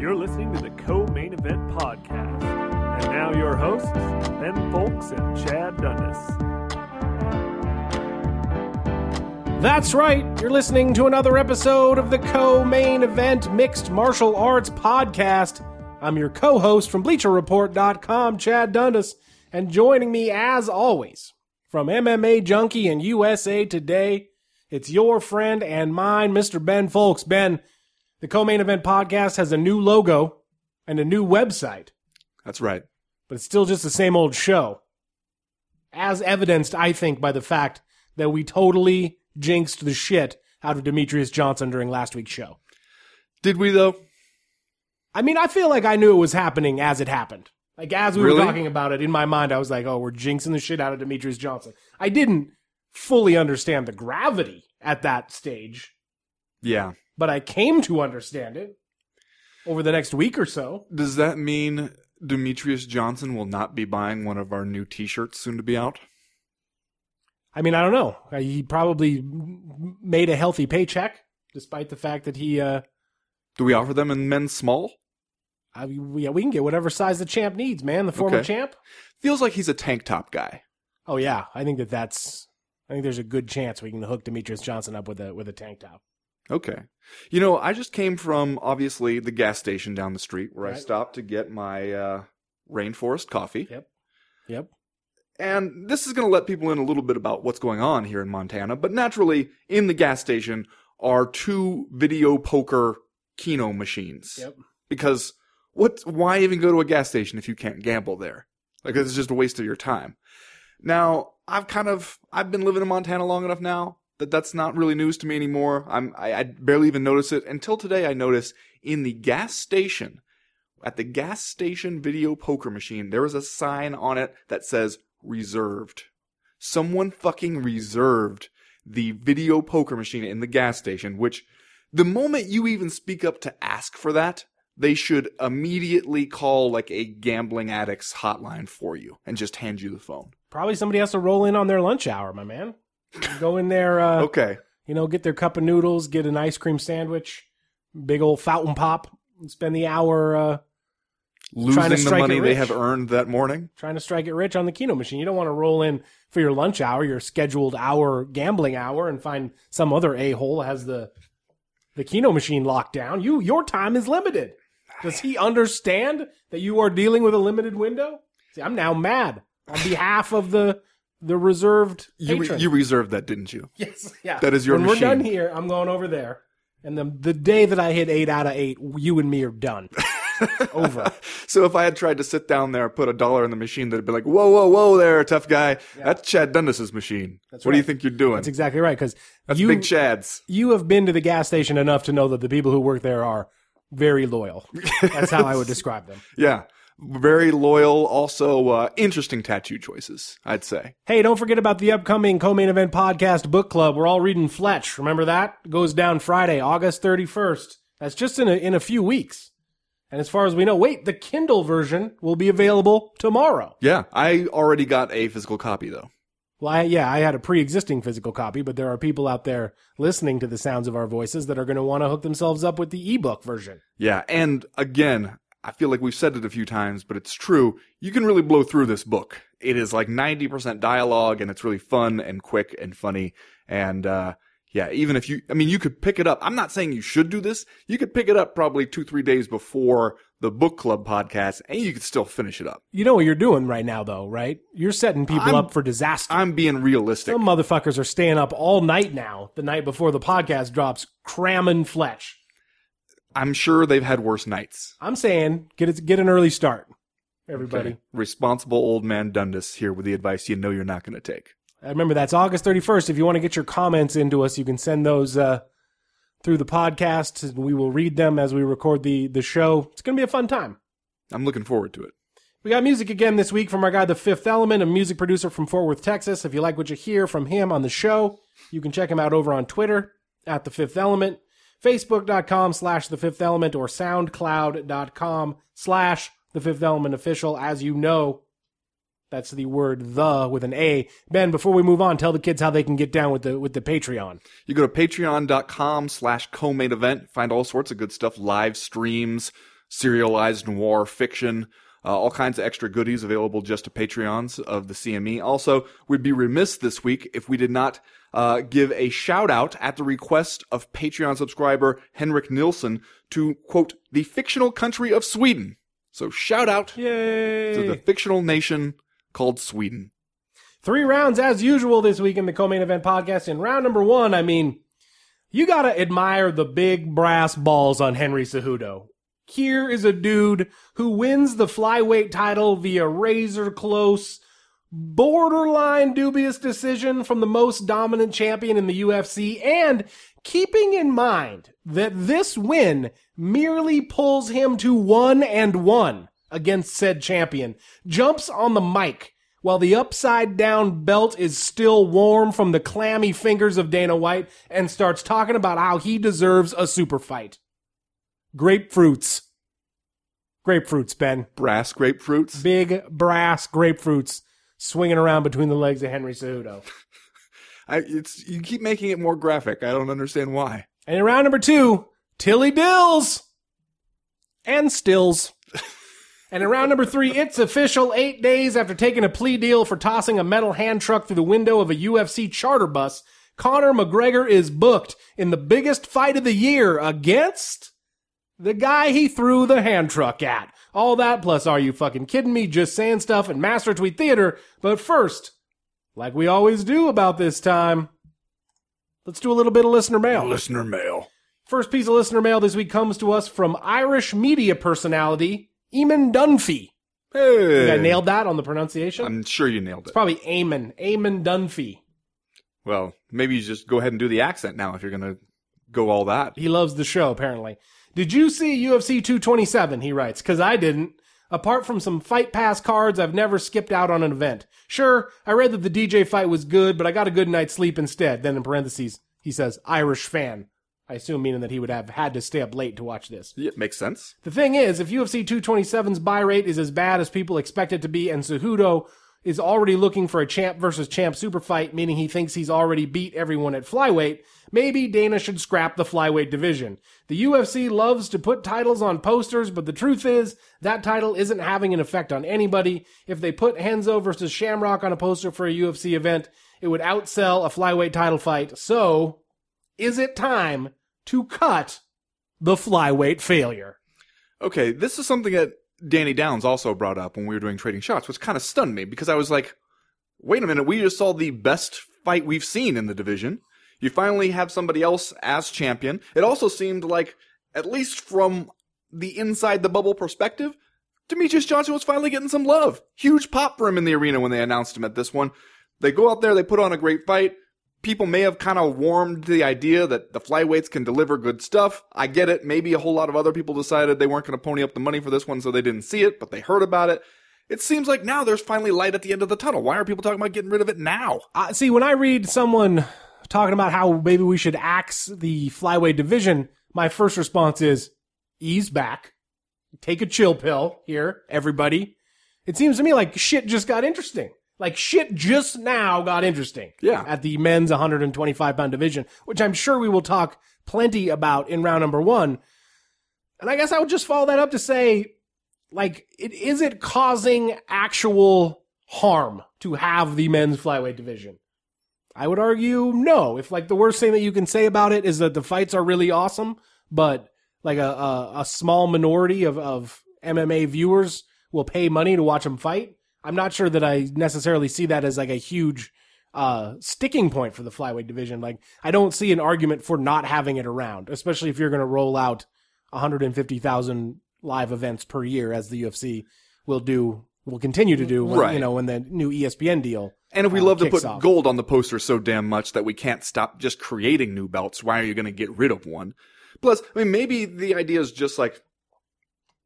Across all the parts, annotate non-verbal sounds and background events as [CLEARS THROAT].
You're listening to the Co Main Event Podcast. And now your hosts, Ben Fowlkes and Chad Dundas. That's right. You're listening to another episode of the Co Main Event Mixed Martial Arts Podcast. I'm your co host from BleacherReport.com, Chad Dundas. And joining me, as always, from MMA Junkie and USA Today, it's your friend and mine, Mr. Ben Fowlkes. Ben, the Co Main Event Podcast has a new logo and a new website, That's right. but it's still just the same old show. As evidenced, I think, by the fact that we totally jinxed the shit out of Demetrious Johnson during last week's show. Did we though? I mean, I feel like I knew it was happening as it happened. Like as we Really? were talking about it in my mind, I was like, "Oh, we're jinxing the shit out of Demetrious Johnson." I didn't fully understand the gravity at that stage, Yeah. but I came to understand it over the next week or so. Does that mean Demetrious Johnson will not be buying one of our new T-shirts soon to be out? I mean, I don't know. Uh, He probably made a healthy paycheck, despite the fact that he. uh Do we offer them in men's small? I, we, we can get whatever size the champ needs, man. The former Okay. champ. Feels like he's a tank top guy. Oh yeah, I think that that's. I think there's a good chance we can hook Demetrious Johnson up with a with a tank top. Okay. You know, I just came from obviously the gas station down the street where I stopped to get my uh, rainforest coffee. Yep. Yep. And this is going to let people in a little bit about what's going on here in Montana. But naturally, in the gas station are two video poker Keno machines. Yep. Because what? Why even go to a gas station if you can't gamble there? Like it's just a waste of your time. Now I've kind of I've been living in Montana long enough now that that's not really news to me anymore. I'm I, I barely even notice it until today. I notice in the gas station at the gas station video poker machine there is a sign on it that says reserved. Someone fucking reserved the video poker machine in the gas station, which the moment you even speak up to ask for that, they should immediately call like a gambling addict's hotline for you and just hand you the phone. Probably somebody has to roll in on their lunch hour, my man. [LAUGHS] Go in there, uh, Okay. you know, get their cup of noodles, get an ice cream sandwich, big old fountain pop, and spend the hour uh, Losing the money they have earned that morning. trying to strike it rich on the Keno machine. You don't want to roll in for your lunch hour, your scheduled hour gambling hour, and find some other a hole has the the Keno machine locked down. You your time is limited. Does he understand that you are dealing with a limited window? See, I'm now mad on behalf of the the reserved You, patron. you reserved that, didn't you? yes, yeah. That is your when machine. we're done here, I'm going over there, and the the day that I hit eight out of eight, you and me are done. [LAUGHS] over. So if I had tried to sit down there, put a dollar in the machine, that'd be like, whoa, whoa, whoa there, tough guy. That's Chad Dundas's machine. That's what do you think you're doing? That's exactly right. Because That's you Big Chad's. you have been to the gas station enough to know that the people who work there are very loyal. That's how I would [LAUGHS] describe them. Yeah. Very loyal, also uh, interesting tattoo choices, I'd say. Hey, don't forget about the upcoming co-main event podcast book club. We're all reading Fletch. Remember that? It goes down Friday, August 31st. That's just in a, in a few weeks. And as far as we know, wait, the Kindle version will be available tomorrow. Yeah, I already got a physical copy though. Well, I, yeah, I had a pre-existing physical copy, but there are people out there listening to the sounds of our voices that are going to want to hook themselves up with the ebook version. Yeah, and again, I feel like we've said it a few times, but it's true. You can really blow through this book. It is like 90% dialogue and it's really fun and quick and funny. And, uh, yeah, even if you, I mean, you could pick it up. I'm not saying you should do this. You could pick it up probably two, three days before the book club podcast and you could still finish it up. You know what you're doing right now, though, right? You're setting people I'm- up for disaster. I'm being realistic. Some motherfuckers are staying up all night now, the night before the podcast drops, cramming Fletch. I'm sure they've had worse nights. I'm saying get it, get an early start, everybody. Okay. Responsible old man Dundas here with the advice you know you're not going to take. Remember, that's August 31st. If you want to get your comments into us, you can send those uh, through the podcast. We will read them as we record the, the show. It's going to be a fun time. I'm looking forward to it. We got music again this week from our guy, The Fifth Element, a music producer from Fort Worth, Texas. If you like what you hear from him on the show, you can check him out over on Twitter at The Fifth Element, Facebook.com slash The Fifth Element, or SoundCloud.com slash The Fifth Element Official. As you know, That's the word the with an A. Ben, before we move on, tell the kids how they can get down with the with the Patreon. You go to patreon.com slash co-main event, find all sorts of good stuff, live streams, serialized noir fiction, uh, all kinds of extra goodies available just to Patreons of the CME. Also, we'd be remiss this week if we did not uh, give a shout out at the request of Patreon subscriber Henrik Nilsson to quote the fictional country of Sweden. So shout out Yay! to the fictional nation called Sweden. Three rounds as usual this week in the co-main event podcast. In round number one, I mean, you gotta admire the big brass balls on Henry Cejudo. Here is a dude who wins the flyweight title via razor close, borderline dubious decision from the most dominant champion in the UFC and keeping in mind that this win merely pulls him to one and one against said champion, jumps on the mic while the upside down belt is still warm from the clammy fingers of Dana White and starts talking about how he deserves a super fight. Grapefruits. Grapefruits, Ben. Brass grapefruits. Big brass grapefruits swinging around between the legs of Henry Cejudo. [LAUGHS] I, it's you keep making it more graphic. I don't understand why. And in round number two, Tilly Dills and Stills. And in round number three, it's official. Eight days after taking a plea deal for tossing a metal hand truck through the window of a UFC charter bus, Conor McGregor is booked in the biggest fight of the year against the guy he threw the hand truck at. All that plus, are you fucking kidding me? Just saying stuff in Master Tweet Theater. But first, like we always do about this time, let's do a little bit of listener mail. Listener mail. First piece of listener mail this week comes to us from Irish media personality Eamon Dunphy. Hey, I nailed that on the pronunciation. I'm sure you nailed it. it's probably Eamon. Eamon Dunphy. Well, maybe you just go ahead and do the accent now if you're gonna go all that. He loves the show, apparently. Did you see UFC 227? He writes, because I didn't. Apart from some Fight Pass cards, I've never skipped out on an event. Sure, I read that the DJ fight was good, but I got a good night's sleep instead. Then in parentheses, he says, Irish fan. I assume meaning that he would have had to stay up late to watch this. Yeah, makes sense. The thing is, if UFC 227's buy rate is as bad as people expect it to be, and Cejudo is already looking for a champ versus champ super fight, meaning he thinks he's already beat everyone at flyweight, maybe Dana should scrap the flyweight division. The UFC loves to put titles on posters, but the truth is, that title isn't having an effect on anybody. If they put Renzo versus Shamrock on a poster for a UFC event, it would outsell a flyweight title fight. So, is it time to cut the flyweight failure? Okay, this is something that Danny Downes also brought up when we were doing trading shots, which kind of stunned me because I was like, wait a minute, we just saw the best fight we've seen in the division. You finally have somebody else as champion. It also seemed like, at least from the inside the bubble perspective, Demetrious Johnson was finally getting some love. Huge pop for him in the arena when they announced him at this one. They go out there, they put on a great fight. People may have kind of warmed the idea that the flyweights can deliver good stuff. I get it. Maybe a whole lot of other people decided they weren't going to pony up the money for this one, so they didn't see it, but they heard about it. It seems like now there's finally light at the end of the tunnel. Why are people talking about getting rid of it now? Uh, see, when I read someone talking about how maybe we should axe the flyweight division, my first response is ease back, take a chill pill here, everybody. It seems to me like shit just got interesting. Like shit just now got interesting. Yeah. At the men's 125 pound division, which I'm sure we will talk plenty about in round number one. And I guess I would just follow that up to say, like, it, is it causing actual harm to have the men's flyweight division? I would argue no. If like the worst thing that you can say about it is that the fights are really awesome, but like a a, a small minority of of MMA viewers will pay money to watch them fight. I'm not sure that I necessarily see that as like a huge uh sticking point for the flyweight division. Like I don't see an argument for not having it around, especially if you're going to roll out 150,000 live events per year as the UFC will do will continue to do when, Right. you know when the new ESPN deal And if we uh, love to put off. gold on the poster so damn much that we can't stop just creating new belts, why are you going to get rid of one? Plus, I mean, maybe the idea is just like,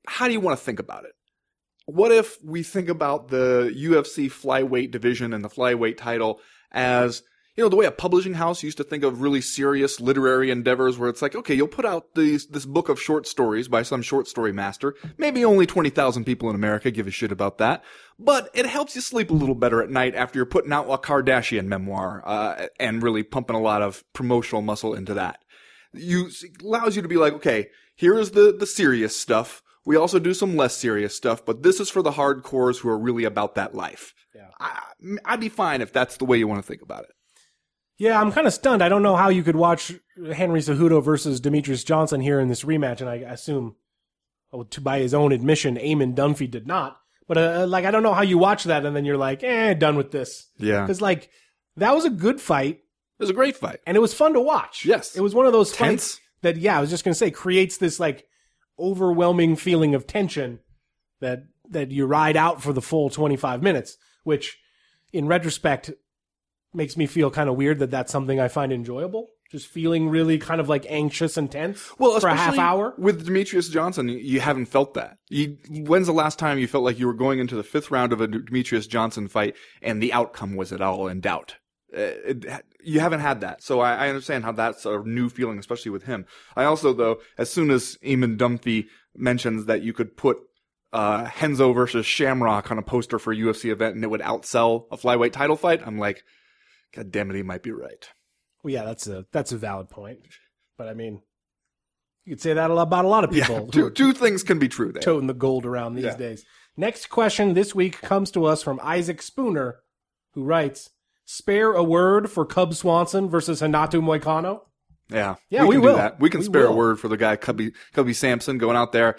how do you want to think about it? What if we think about the UFC flyweight division and the flyweight title as, you know, the way a publishing house used to think of really serious literary endeavors where it's like, okay, you'll put out these, this book of short stories by some short story master. Maybe only 20,000 people in America give a shit about that. But it helps you sleep a little better at night after you're putting out a Kardashian memoir, uh, and really pumping a lot of promotional muscle into that. You, allows you to be like, okay, here is the, the serious stuff. We also do some less serious stuff, but this is for the hardcores who are really about that life. Yeah. I, I'd be fine if that's the way you want to think about it. Yeah, I'm kind of stunned. I don't know how you could watch Henry Cejudo versus Demetrious Johnson here in this rematch, and I assume, well, to by his own admission, Eamon Dunphy did not. But uh, like, I don't know how you watch that and then you're like, eh, done with this. Yeah. Because like, that was a good fight, It was a great fight. and it was fun to watch. Yes. it was one of those Tense. fights that, yeah, I was just gonna say, creates this like overwhelming feeling of tension that that you ride out for the full 25 minutes, which, in retrospect, makes me feel kind of weird that that's something I find enjoyable. Just feeling really kind of like anxious and tense Well, for a half hour. with Demetrious Johnson, you- haven't felt that. You, when's the last time you felt like you were going into the fifth round of a Demetrious Johnson fight and the outcome was at all in doubt? Uh, it, you haven't had that, so I, I understand how that's a new feeling, especially with him. I also, though, as soon as Eamon Dunphy mentions that you could put uh, Renzo versus Shamrock on a poster for a UFC event and it would outsell a flyweight title fight, I'm like, God damn it, he might be right. Well, yeah, that's a that's a valid point. But I mean, you could say that about a lot of people Yeah, two, two things can be true there. toting the gold around these Yeah. days. Next question this week comes to us from Isaac Spooner, who writes, "Spare a word for Cub Swanson versus Renato Moicano." Yeah, Yeah, we can will. do that. We can We spare a word for the guy Cubby Cubby Swanson going out there.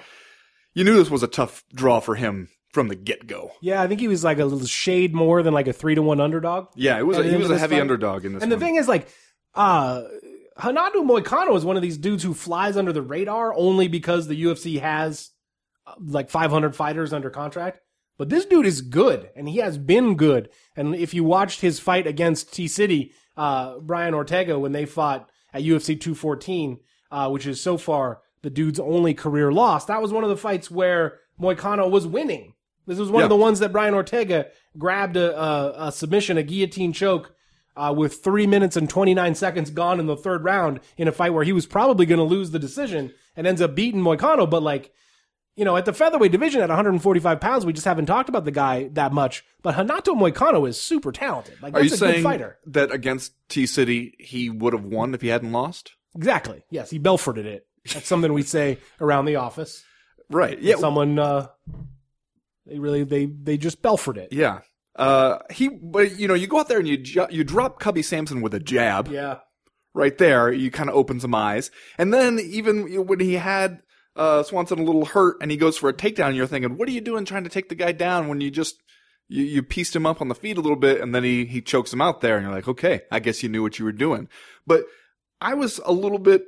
You knew this was a tough draw for him from the get go. Yeah, I think he was like a little shade more than like a three to one underdog. Yeah, it was a, he was a heavy fight. underdog in this. And the thing is, like, uh, Renato Moicano is one of these dudes who flies under the radar only because the UFC has uh, like 500 fighters under contract. But this dude is good, and he has been good. And if you watched his fight against T City, uh, Brian Ortega, when they fought at UFC 214, uh, which is so far the dude's only career loss, that was one of the fights where Moicano was winning. This was one of the ones that Brian Ortega grabbed a, a, a submission, a guillotine choke, uh, with three minutes and 29 seconds gone in the third round in a fight where he was probably going to lose the decision and ends up beating Moicano. But like, you know, at the featherweight division at 145 pounds, we just haven't talked about the guy that much. But Renato Moicano is super talented. Like, Are you that's a good saying fighter. that against T City he would have won if he hadn't lost? Exactly. Yes, he Belforded it. That's something we say around the office. [LAUGHS] Right. Yeah. Someone, uh, they really, they, they just Belford it. yeah. Uh, he, but you know, you go out there and you ju- you drop Cubby Swanson with a jab. Yeah. right there, you kind of open some eyes. And then even when he had uh, Swanson a little hurt and he goes for a takedown, you're thinking, what are you doing trying to take the guy down when you just you, you pieced him up on the feet a little bit and then he he chokes him out there and you're like, okay, I guess you knew what you were doing. But I was a little bit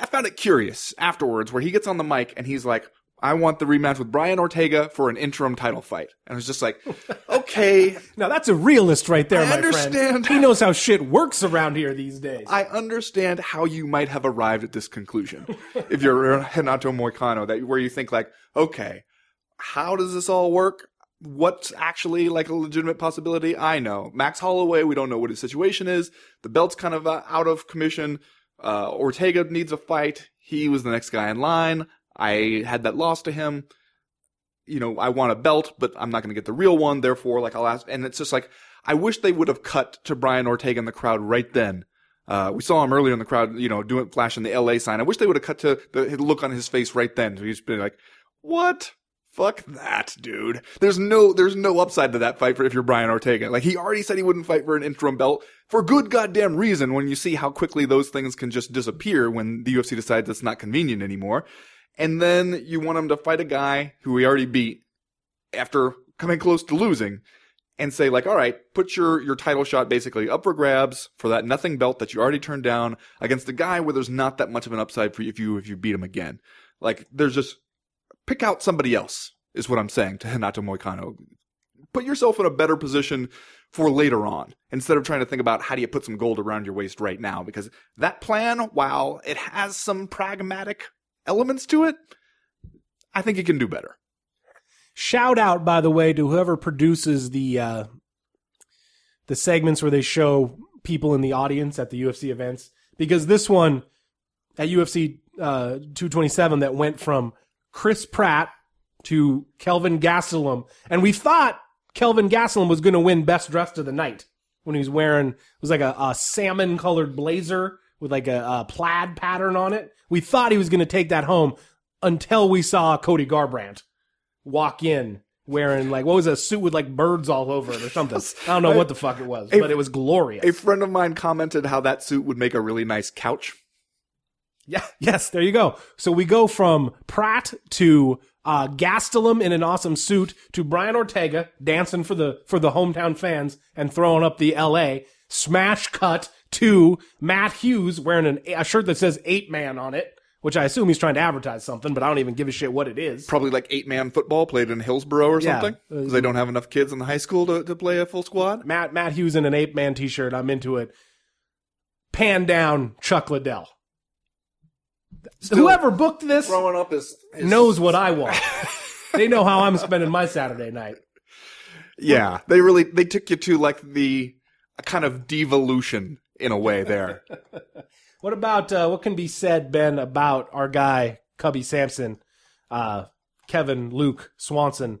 I found it curious afterwards where he gets on the mic and he's like, I want the rematch with Brian Ortega for an interim title fight. And I was just like, [LAUGHS] okay, Now that's a realist right there, I my understand. friend. He knows how shit works around here these days. I understand how you might have arrived at this conclusion [LAUGHS] if you're Renato Moicano, that where you think like, okay, how does this all work? What's actually like a legitimate possibility? I know Max Holloway. We don't know what his situation is. The belt's kind of uh, out of commission. Uh, Ortega needs a fight. He was the next guy in line. I had that loss to him. You know, I want a belt, but I'm not going to get the real one. Therefore, like I'll ask, and it's just like, I wish they would have cut to Brian Ortega in the crowd right then. Uh, we saw him earlier in the crowd, you know, doing flashing the LA sign. I wish they would have cut to the look on his face right then. He's been like, "What? Fuck that, dude." There's no, there's no upside to that fight for if you're Brian Ortega. Like he already said he wouldn't fight for an interim belt for good goddamn reason. When you see how quickly those things can just disappear when the UFC decides it's not convenient anymore, and then you want him to fight a guy who he already beat after coming close to losing and say like, all right, put your your title shot basically up for grabs for that nothing belt that you already turned down against a guy where there's not that much of an upside for you if you if you beat him again. Like there's just pick out somebody else is what I'm saying to Renato Moicano. Put yourself in a better position for later on instead of trying to think about how do you put some gold around your waist right now because that plan while it has some pragmatic elements to it I think it can do better. Shout out, by the way, to whoever produces the uh, the segments where they show people in the audience at the UFC events because this one at UFC uh, 227 that went from Chris Pratt to Kelvin Gastelum, and we thought Kelvin Gastelum was going to win Best Dressed of the Night when he was wearing it was like a, a salmon colored blazer with like a, a plaid pattern on it. We thought he was going to take that home until we saw Cody Garbrandt walk in wearing like what was it, a suit with like birds all over it or something. [LAUGHS] I don't know what the fuck it was, but it was glorious. A friend of mine commented how that suit would make a really nice couch. Yeah, [LAUGHS] yes, there you go. So we go from Pratt to uh, Gastelum in an awesome suit to Brian Ortega dancing for the for the hometown fans and throwing up the L.A. Smash cut to Matt Hughes wearing an, a shirt that says eight man on it, which I assume he's trying to advertise something, but I don't even give a shit what it is. Probably like eight man football played in Hillsboro or Yeah. something. Because they uh, don't have enough kids in the high school to, to play a full squad. Matt Matt Hughes in an eight man t shirt. I'm into it. Pan down Chuck Liddell. Whoever booked this Growing up is, is knows what I want. [LAUGHS] they know how I'm spending my Saturday night. Yeah, they really they took you to like the a kind of devolution in a way [LAUGHS] there. What about uh, what can be said, Ben, about our guy Cubby Swanson, uh, Kevin Luke Swanson,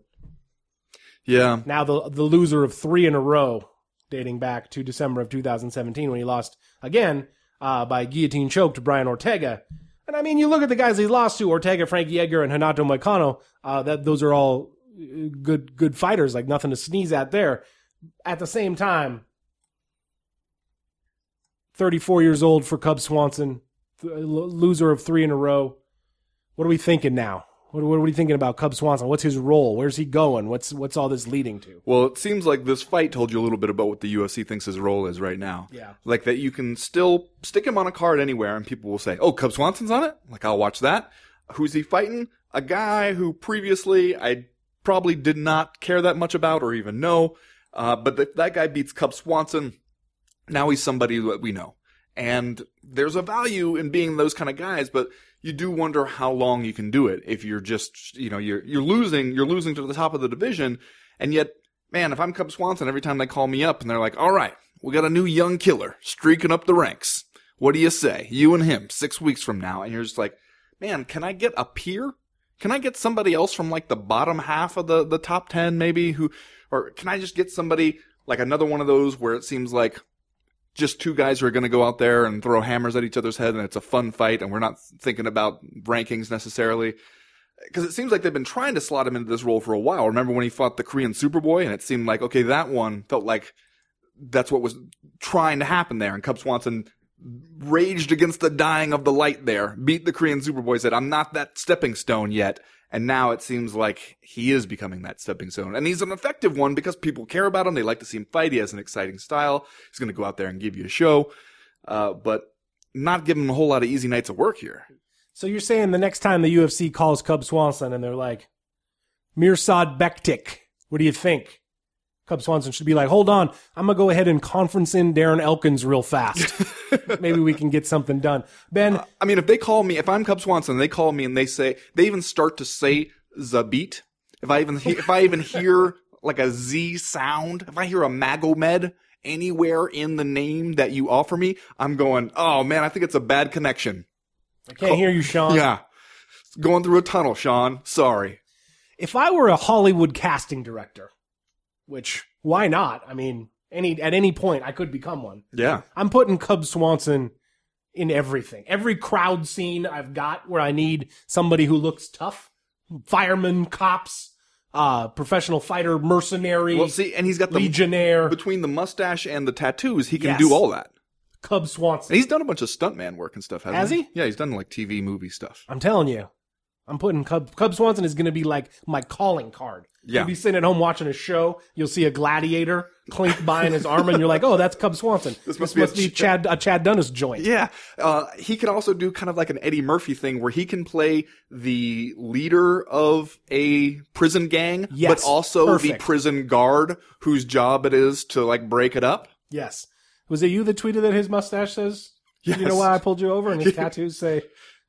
yeah, now the the loser of three in a row, dating back to December of 2017 when he lost again uh, by guillotine choke to Brian Ortega. And I mean, you look at the guys he lost to: Ortega, Frankie Edgar, and Renato Moicano. Uh, that those are all uh, good good fighters, like nothing to sneeze at there. At the same time, 34 years old for Cub Swanson, th- loser of three in a row. What are we thinking now? What, what are we thinking about Cub Swanson? What's his role? Where's he going? What's what's all this leading to? Well, it seems like this fight told you a little bit about what the UFC thinks his role is right now. Yeah. Like that you can still stick him on a card anywhere and people will say, oh, Cub Swanson's on it? Like, I'll watch that. Who's he fighting? A guy who previously I probably did not care that much about or even know. Uh, but if that guy beats Cub Swanson, now he's somebody that we know. And there's a value in being those kind of guys, but you do wonder how long you can do it if you're just, you know, you're, you're losing, you're losing to the top of the division. And yet, man, if I'm Cub Swanson, every time they call me up and they're like, all right, we got a new young killer streaking up the ranks. What do you say? You and him six weeks from now. And you're just like, man, can I get a peer? Can I get somebody else from like the bottom half of the, the top 10 maybe who, or can I just get somebody like another one of those where it seems like just two guys who are going to go out there and throw hammers at each other's head and it's a fun fight and we're not thinking about rankings necessarily. Because it seems like they've been trying to slot him into this role for a while. Remember when he fought the Korean Superboy and it seemed like, okay, that one felt like that's what was trying to happen there. And Cub Swanson raged against the dying of the light there, beat the Korean Superboy, said, I'm not that stepping stone yet. And now it seems like he is becoming that stepping stone. And he's an effective one because people care about him. They like to see him fight. He has an exciting style. He's going to go out there and give you a show. Uh, but not giving him a whole lot of easy nights of work here. So you're saying the next time the UFC calls Cub Swanson and they're like, Mirsad Bektic, what do you think? Cub Swanson should be like, hold on, I'm gonna go ahead and conference in Darren Elkins real fast. [LAUGHS] Maybe we can get something done. Ben, I mean, if they call me, if I'm Cub Swanson, they call me and they say, they even start to say Zabit. If I even, he- if I even hear like a Z sound, if I hear a Magomed anywhere in the name that you offer me, I'm going, oh man, I think it's a bad connection. I can't hear you, Sean. Yeah. Going through a tunnel, Sean. Sorry. If I were a Hollywood casting director, which why not? I mean, any at any point I could become one. Yeah. I'm putting Cub Swanson in everything. Every crowd scene I've got where I need somebody who looks tough. Firemen, cops, uh, professional fighter, mercenary, Well, see, and he's got the, legionnaire, between the mustache and the tattoos, he can Yes. do all that. Cub Swanson. And he's done a bunch of stuntman work and stuff, hasn't Has he? Yeah, he's done like TV movie stuff. I'm telling you. I'm putting Cub, Cub Swanson is going to be like my calling card. Yeah. You'll be sitting at home watching a show. You'll see a gladiator clink by in his armor, and you're like, "Oh, that's Cub Swanson. This must must, be a be, Chad a Chad Dundas joint." Yeah, uh, he can also do kind of like an Eddie Murphy thing where he can play the leader of a prison gang, Yes, but also the prison guard whose job it is to like break it up. Yes. Was it you that tweeted that his mustache says? You know why I pulled you over, and his [LAUGHS] tattoos say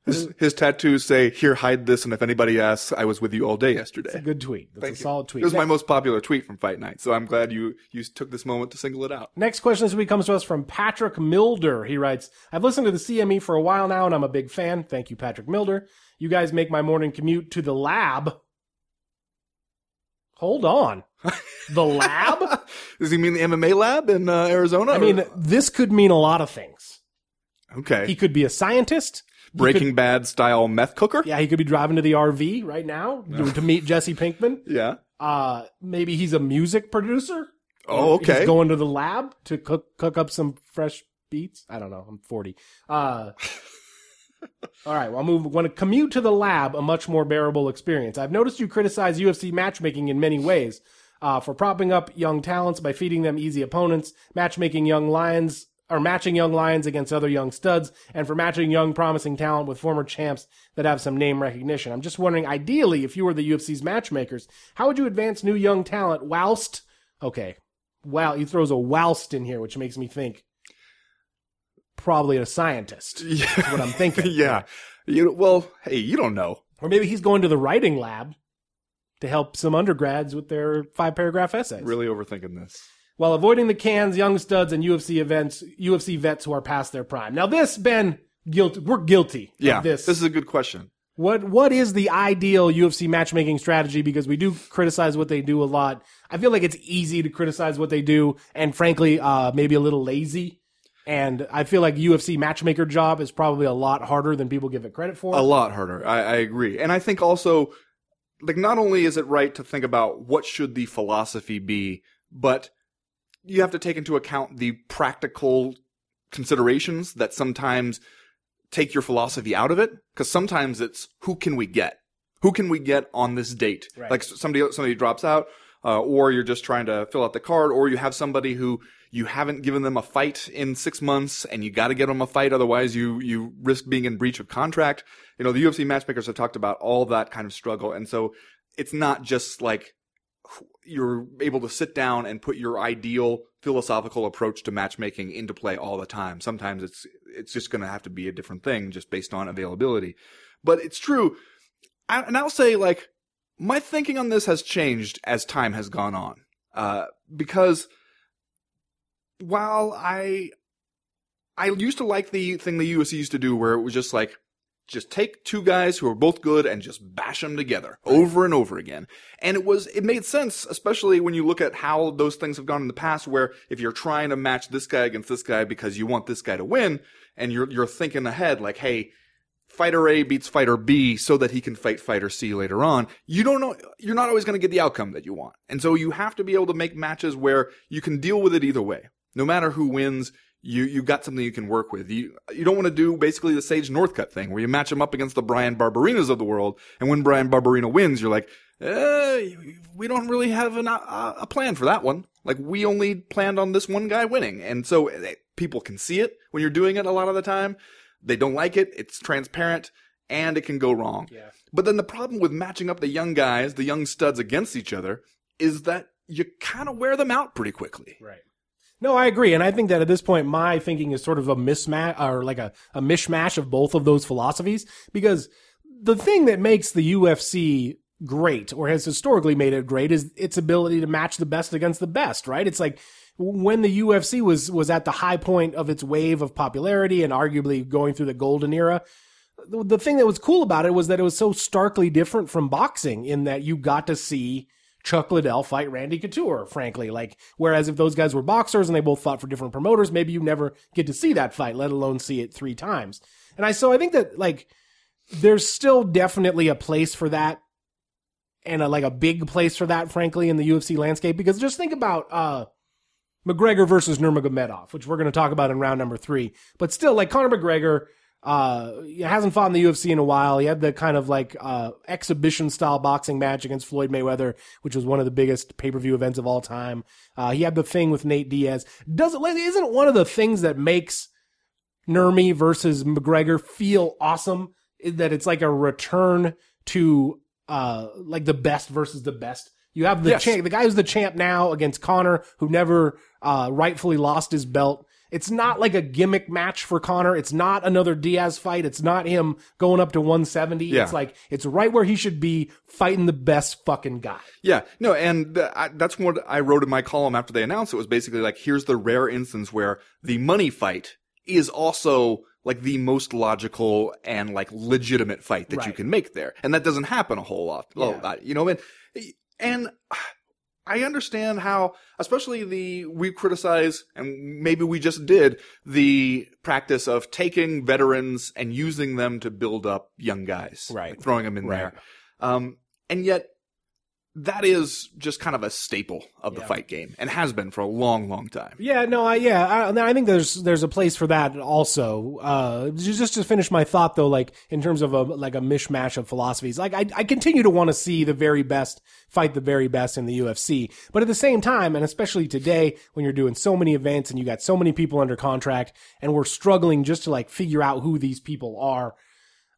His, his tattoos say, "Here, hide this," and if anybody asks, I was with you all day yesterday. A Good tweet. That's Thank a you. solid tweet. It was my most popular tweet from Fight Night, so I'm glad you you took this moment to single it out. Next question this week comes to us from Patrick Milder. He writes, I've listened to the CME for a while now and I'm a big fan. Thank you, Patrick Milder. You guys make my morning commute to the lab. Hold on. [LAUGHS] The lab? Does he mean the MMA lab in uh, Arizona? I mean, this could mean a lot of things. okay, He could be a scientist. Breaking could- Bad style meth cooker. yeah, he could be driving to the RV right now to, to meet Jesse Pinkman. Yeah. Uh, maybe he's a music producer. Oh, okay. He's going to the lab to cook cook up some fresh beats. I don't know. I'm 40. Uh, [LAUGHS] all right. Well, I'll move. When a commute to the lab, a much more bearable experience. I've noticed you criticize UFC matchmaking in many ways. Uh, for propping up young talents by feeding them easy opponents, matchmaking young lions or matching young lions against other young studs, and for matching young promising talent with former champs that have some name recognition. I'm just wondering, ideally, if you were the UFC's matchmakers, how would you advance new young talent whilst okay, wow, he throws a whilst in here, which makes me think probably a scientist. Yeah. That's what I'm thinking. [LAUGHS] yeah. You well, hey, you don't know. Or maybe he's going to the writing lab to help some undergrads with their five paragraph essays. Really overthinking this. While avoiding the cans, young studs, and UFC events, UFC vets who are past their prime. Now, this, Ben, guilty. We're guilty. Yeah. Of this. This is a good question. What what is the ideal UFC matchmaking strategy? Because we do criticize what they do a lot. I feel like it's easy to criticize what they do, and frankly, uh, maybe a little lazy. And I feel like UFC matchmaker job is probably a lot harder than people give it credit for. A lot harder. I, I agree. And I think also, like, not only is it right to think about what should the philosophy be, but you have to take into account the practical considerations that sometimes take your philosophy out of it. Cause sometimes it's who can we get? Who can we get on this date? Right. Like somebody, somebody drops out, uh, or you're just trying to fill out the card, or you have somebody who you haven't given them a fight in six months and you got to get them a fight. Otherwise you, you risk being in breach of contract. You know, the UFC matchmakers have talked about all that kind of struggle. And so it's not just like you're able to sit down and put your ideal philosophical approach to matchmaking into play all the time. Sometimes it's, it's just going to have to be a different thing just based on availability. But it's true. I, and I'll say like my thinking on this has changed as time has gone on. Uh, because while I, I used to like the thing the UFC used to do where it was just like, just take two guys who are both good and just bash them together over and over again. And it was, it made sense, especially when you look at how those things have gone in the past, where if you're trying to match this guy against this guy because you want this guy to win, and you're, you're thinking ahead, like, hey, fighter A beats fighter B so that he can fight fighter C later on, you don't know, you're not always going to get the outcome that you want. And so you have to be able to make matches where you can deal with it either way. No matter who wins, you, you got something you can work with. You, you don't want to do basically the Sage Northcutt thing where you match him up against the Bryan Barberenas of the world. And when Bryan Barberena wins, you're like, eh, we don't really have an, uh, a plan for that one. Like we only planned on this one guy winning. And so eh, people can see it when you're doing it a lot of the time. They don't like it. It's transparent and it can go wrong. Yeah. But then the problem with matching up the young guys, the young studs against each other is that you kind of wear them out pretty quickly. Right. No, I agree, and I think that at this point, my thinking is sort of a mismatch or like a, a mishmash of both of those philosophies. Because the thing that makes the UFC great, or has historically made it great, is its ability to match the best against the best. Right? It's like when the UFC was was at the high point of its wave of popularity and arguably going through the golden era. The the thing that was cool about it was that it was so starkly different from boxing in that you got to see Chuck Liddell fight Randy Couture, frankly. Like, whereas if those guys were boxers and they both fought for different promoters, maybe you never get to see that fight, let alone see it three times. And I, so I think that, like, there's still definitely a place for that and a, like a big place for that, frankly, in the UFC landscape. Because just think about, uh, McGregor versus Nurmagomedov, which we're going to talk about in round number three. But still, like Conor McGregor, uh, he hasn't fought in the UFC in a while. He had the kind of like uh, exhibition style boxing match against Floyd Mayweather, which was one of the biggest pay per view events of all time. Uh, he had the thing with Nate Diaz. Doesn't isn't one of the things that makes Nurmy versus McGregor feel awesome that it's like a return to uh like the best versus the best. You have the Yes. champ, the guy who's the champ now against Conor, who never uh rightfully lost his belt. It's not like a gimmick match for Conor. It's not another Diaz fight. It's not him going up to 170. Yeah. It's like, it's right where he should be fighting the best fucking guy. Yeah, no, and th- I, that's what I wrote in my column after they announced it was basically like, here's the rare instance where the money fight is also like the most logical and like legitimate fight that you can make there, and that doesn't happen a whole lot. Yeah. lot, you know, and and I understand how, especially the we criticize, and maybe we just did the practice of taking veterans and using them to build up young guys, Right. Throwing them in Right. there, um, and yet that is just kind of a staple of the Yeah. fight game and has been for a long, long time. Yeah, no, I, yeah, I, I think there's there's a place for that also. Uh, just just to finish my thought though, like in terms of a like a mishmash of philosophies, like I, I continue to want to see the very best fight the very best in the UFC, but at the same time, and especially today when you're doing so many events and you got so many people under contract, and we're struggling just to like figure out who these people are.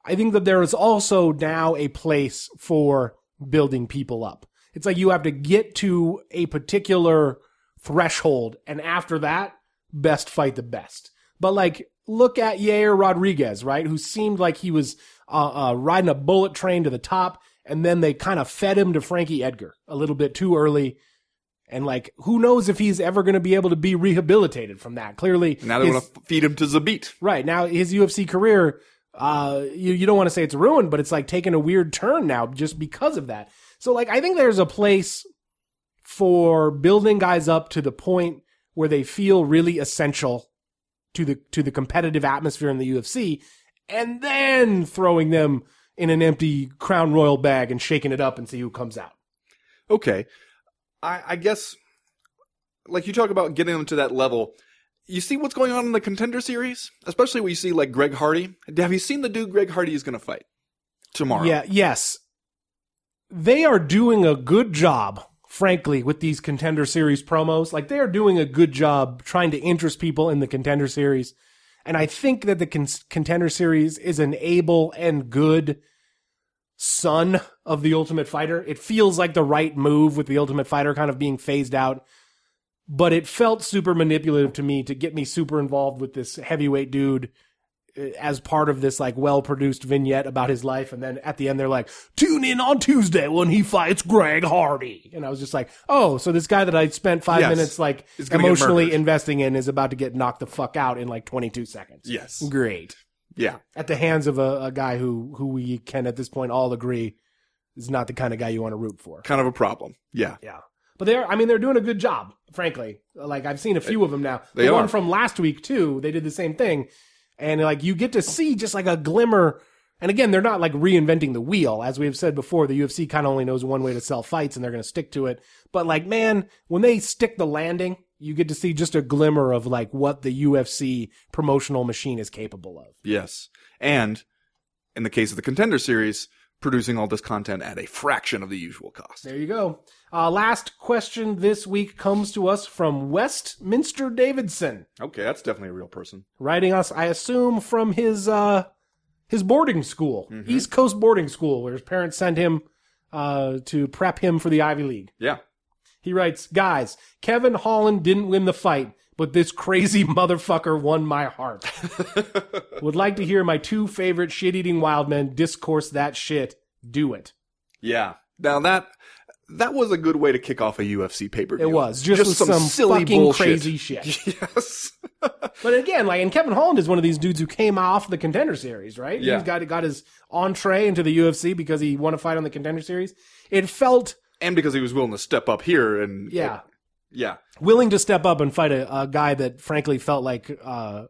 I think that there is also now a place for building people up. It's like you have to get to a particular threshold, and after that, best fight the best. But like, look at Yair Rodriguez, right? Who seemed like he was uh, uh, riding a bullet train to the top, and then they kind of fed him to Frankie Edgar a little bit too early. And like, who knows if he's ever going to be able to be rehabilitated from that? Clearly, Now they want to feed him to Zabit. Right. Now his UFC career, uh, you, you don't want to say it's ruined, but it's like taking a weird turn now just because of that. So like, I think there's a place for building guys up to the point where they feel really essential to the, to the competitive atmosphere in the UFC and then throwing them in an empty crown royal bag and shaking it up and see who comes out. Okay. I, I guess, like you talk about getting them to that level. You see what's going on in the contender series, especially when you see like Greg Hardy. Have you seen the dude Greg Hardy is going to fight tomorrow? Yeah, yes. They are doing a good job, frankly, with these contender series promos. Like they are doing a good job trying to interest people in the contender series. And I think that the con- contender series is an able and good son of the Ultimate Fighter. It feels like the right move with the Ultimate Fighter kind of being phased out. But it felt super manipulative to me to get me super involved with this heavyweight dude uh, as part of this like well produced vignette about his life and then at the end they're like tune in on tuesday when he fights greg hardy and i was just like oh so this guy that i spent five Yes. minutes like Is gonna get emotionally investing in is about to get knocked the fuck out in like 22 seconds Yes. great Yeah. at the hands of a, a guy who who we can at this point all agree is not the kind of guy you want to root for Kind of a problem. Yeah. yeah. But they're, I mean, they're doing a good job, frankly. Like, I've seen a few of them now. They the one are. from last week, too, they did the same thing. And, like, you get to see just like a glimmer. And again, they're not like reinventing the wheel. As we've said before, the UFC kind of only knows one way to sell fights and they're going to stick to it. But, like, man, when they stick the landing, you get to see just a glimmer of like what the UFC promotional machine is capable of. Yes. And in the case of the contender series, producing all this content at a fraction of the usual cost. There you go. Uh, last question this week comes to us from Westminster Davidson. Okay, that's definitely a real person. writing us, I assume, from his uh, his boarding school, East Coast boarding school, where his parents sent him uh, to prep him for the Ivy League. Yeah. He writes, "Guys, Kevin Holland didn't win the fight, but this crazy [LAUGHS] motherfucker won my heart. [LAUGHS] Would like to hear my two favorite shit-eating wild men discourse that shit. Do it. Yeah. Now that that was a good way to kick off a UFC pay per view. It was just, with some, silly fucking bullshit. crazy [LAUGHS] shit. Yes. [LAUGHS] But again, like, and Kevin Holland is one of these dudes who came off the contender series, right? Yeah. He's got got his entree into the UFC because he won a fight on the contender series. It felt, and because he was willing to step up here and yeah, yeah. willing to step up and fight a, a guy that frankly felt like, uh,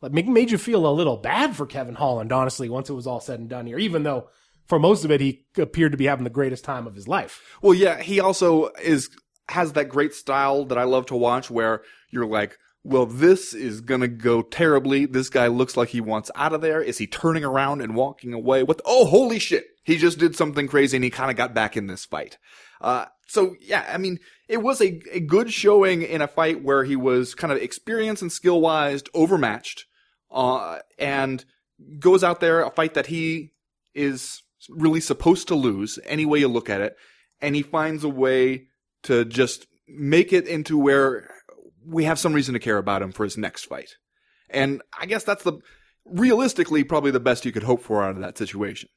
like made you feel a little bad for Kevin Holland, honestly, once it was all said and done here, even though for most of it, he appeared to be having the greatest time of his life. Well, yeah, he also is has that great style that I love to watch where you're like, well, this is gonna go terribly. This guy looks like he wants out of there. Is he turning around and walking away? What? Oh, holy shit! He just did something crazy and he kind of got back in this fight. Uh, so yeah, I mean, it was a, a good showing in a fight where he was kind of experienced and skill wise overmatched, uh, and goes out there a fight that he is really supposed to lose any way you look at it, and he finds a way to just make it into where we have some reason to care about him for his next fight. And I guess that's the realistically probably the best you could hope for out of that situation.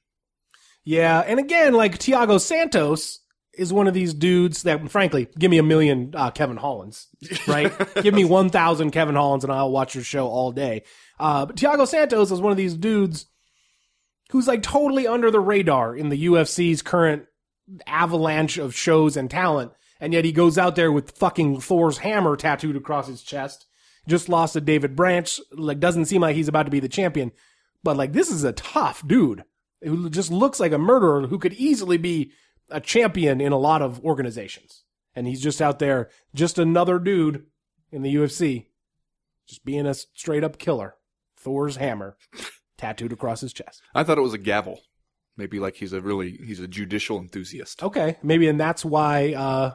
Yeah, and again, like Thiago Santos is one of these dudes that, frankly, give me a million uh, Kevin Hollands, [LAUGHS] right? give me one thousand Kevin Hollands, and I'll watch your show all day. Uh, but Thiago Santos is one of these dudes who's like totally under the radar in the UFC's current avalanche of shows and talent, and yet he goes out there with fucking Thor's hammer tattooed across his chest. Just lost to David Branch. Like, doesn't seem like he's about to be the champion, but like this is a tough dude who just looks like a murderer who could easily be a champion in a lot of organizations. And he's just out there, just another dude in the UFC, just being a straight up killer. Thor's hammer tattooed across his chest. I thought it was a gavel. Maybe like he's a really he's a judicial enthusiast. Okay, maybe, and that's why uh,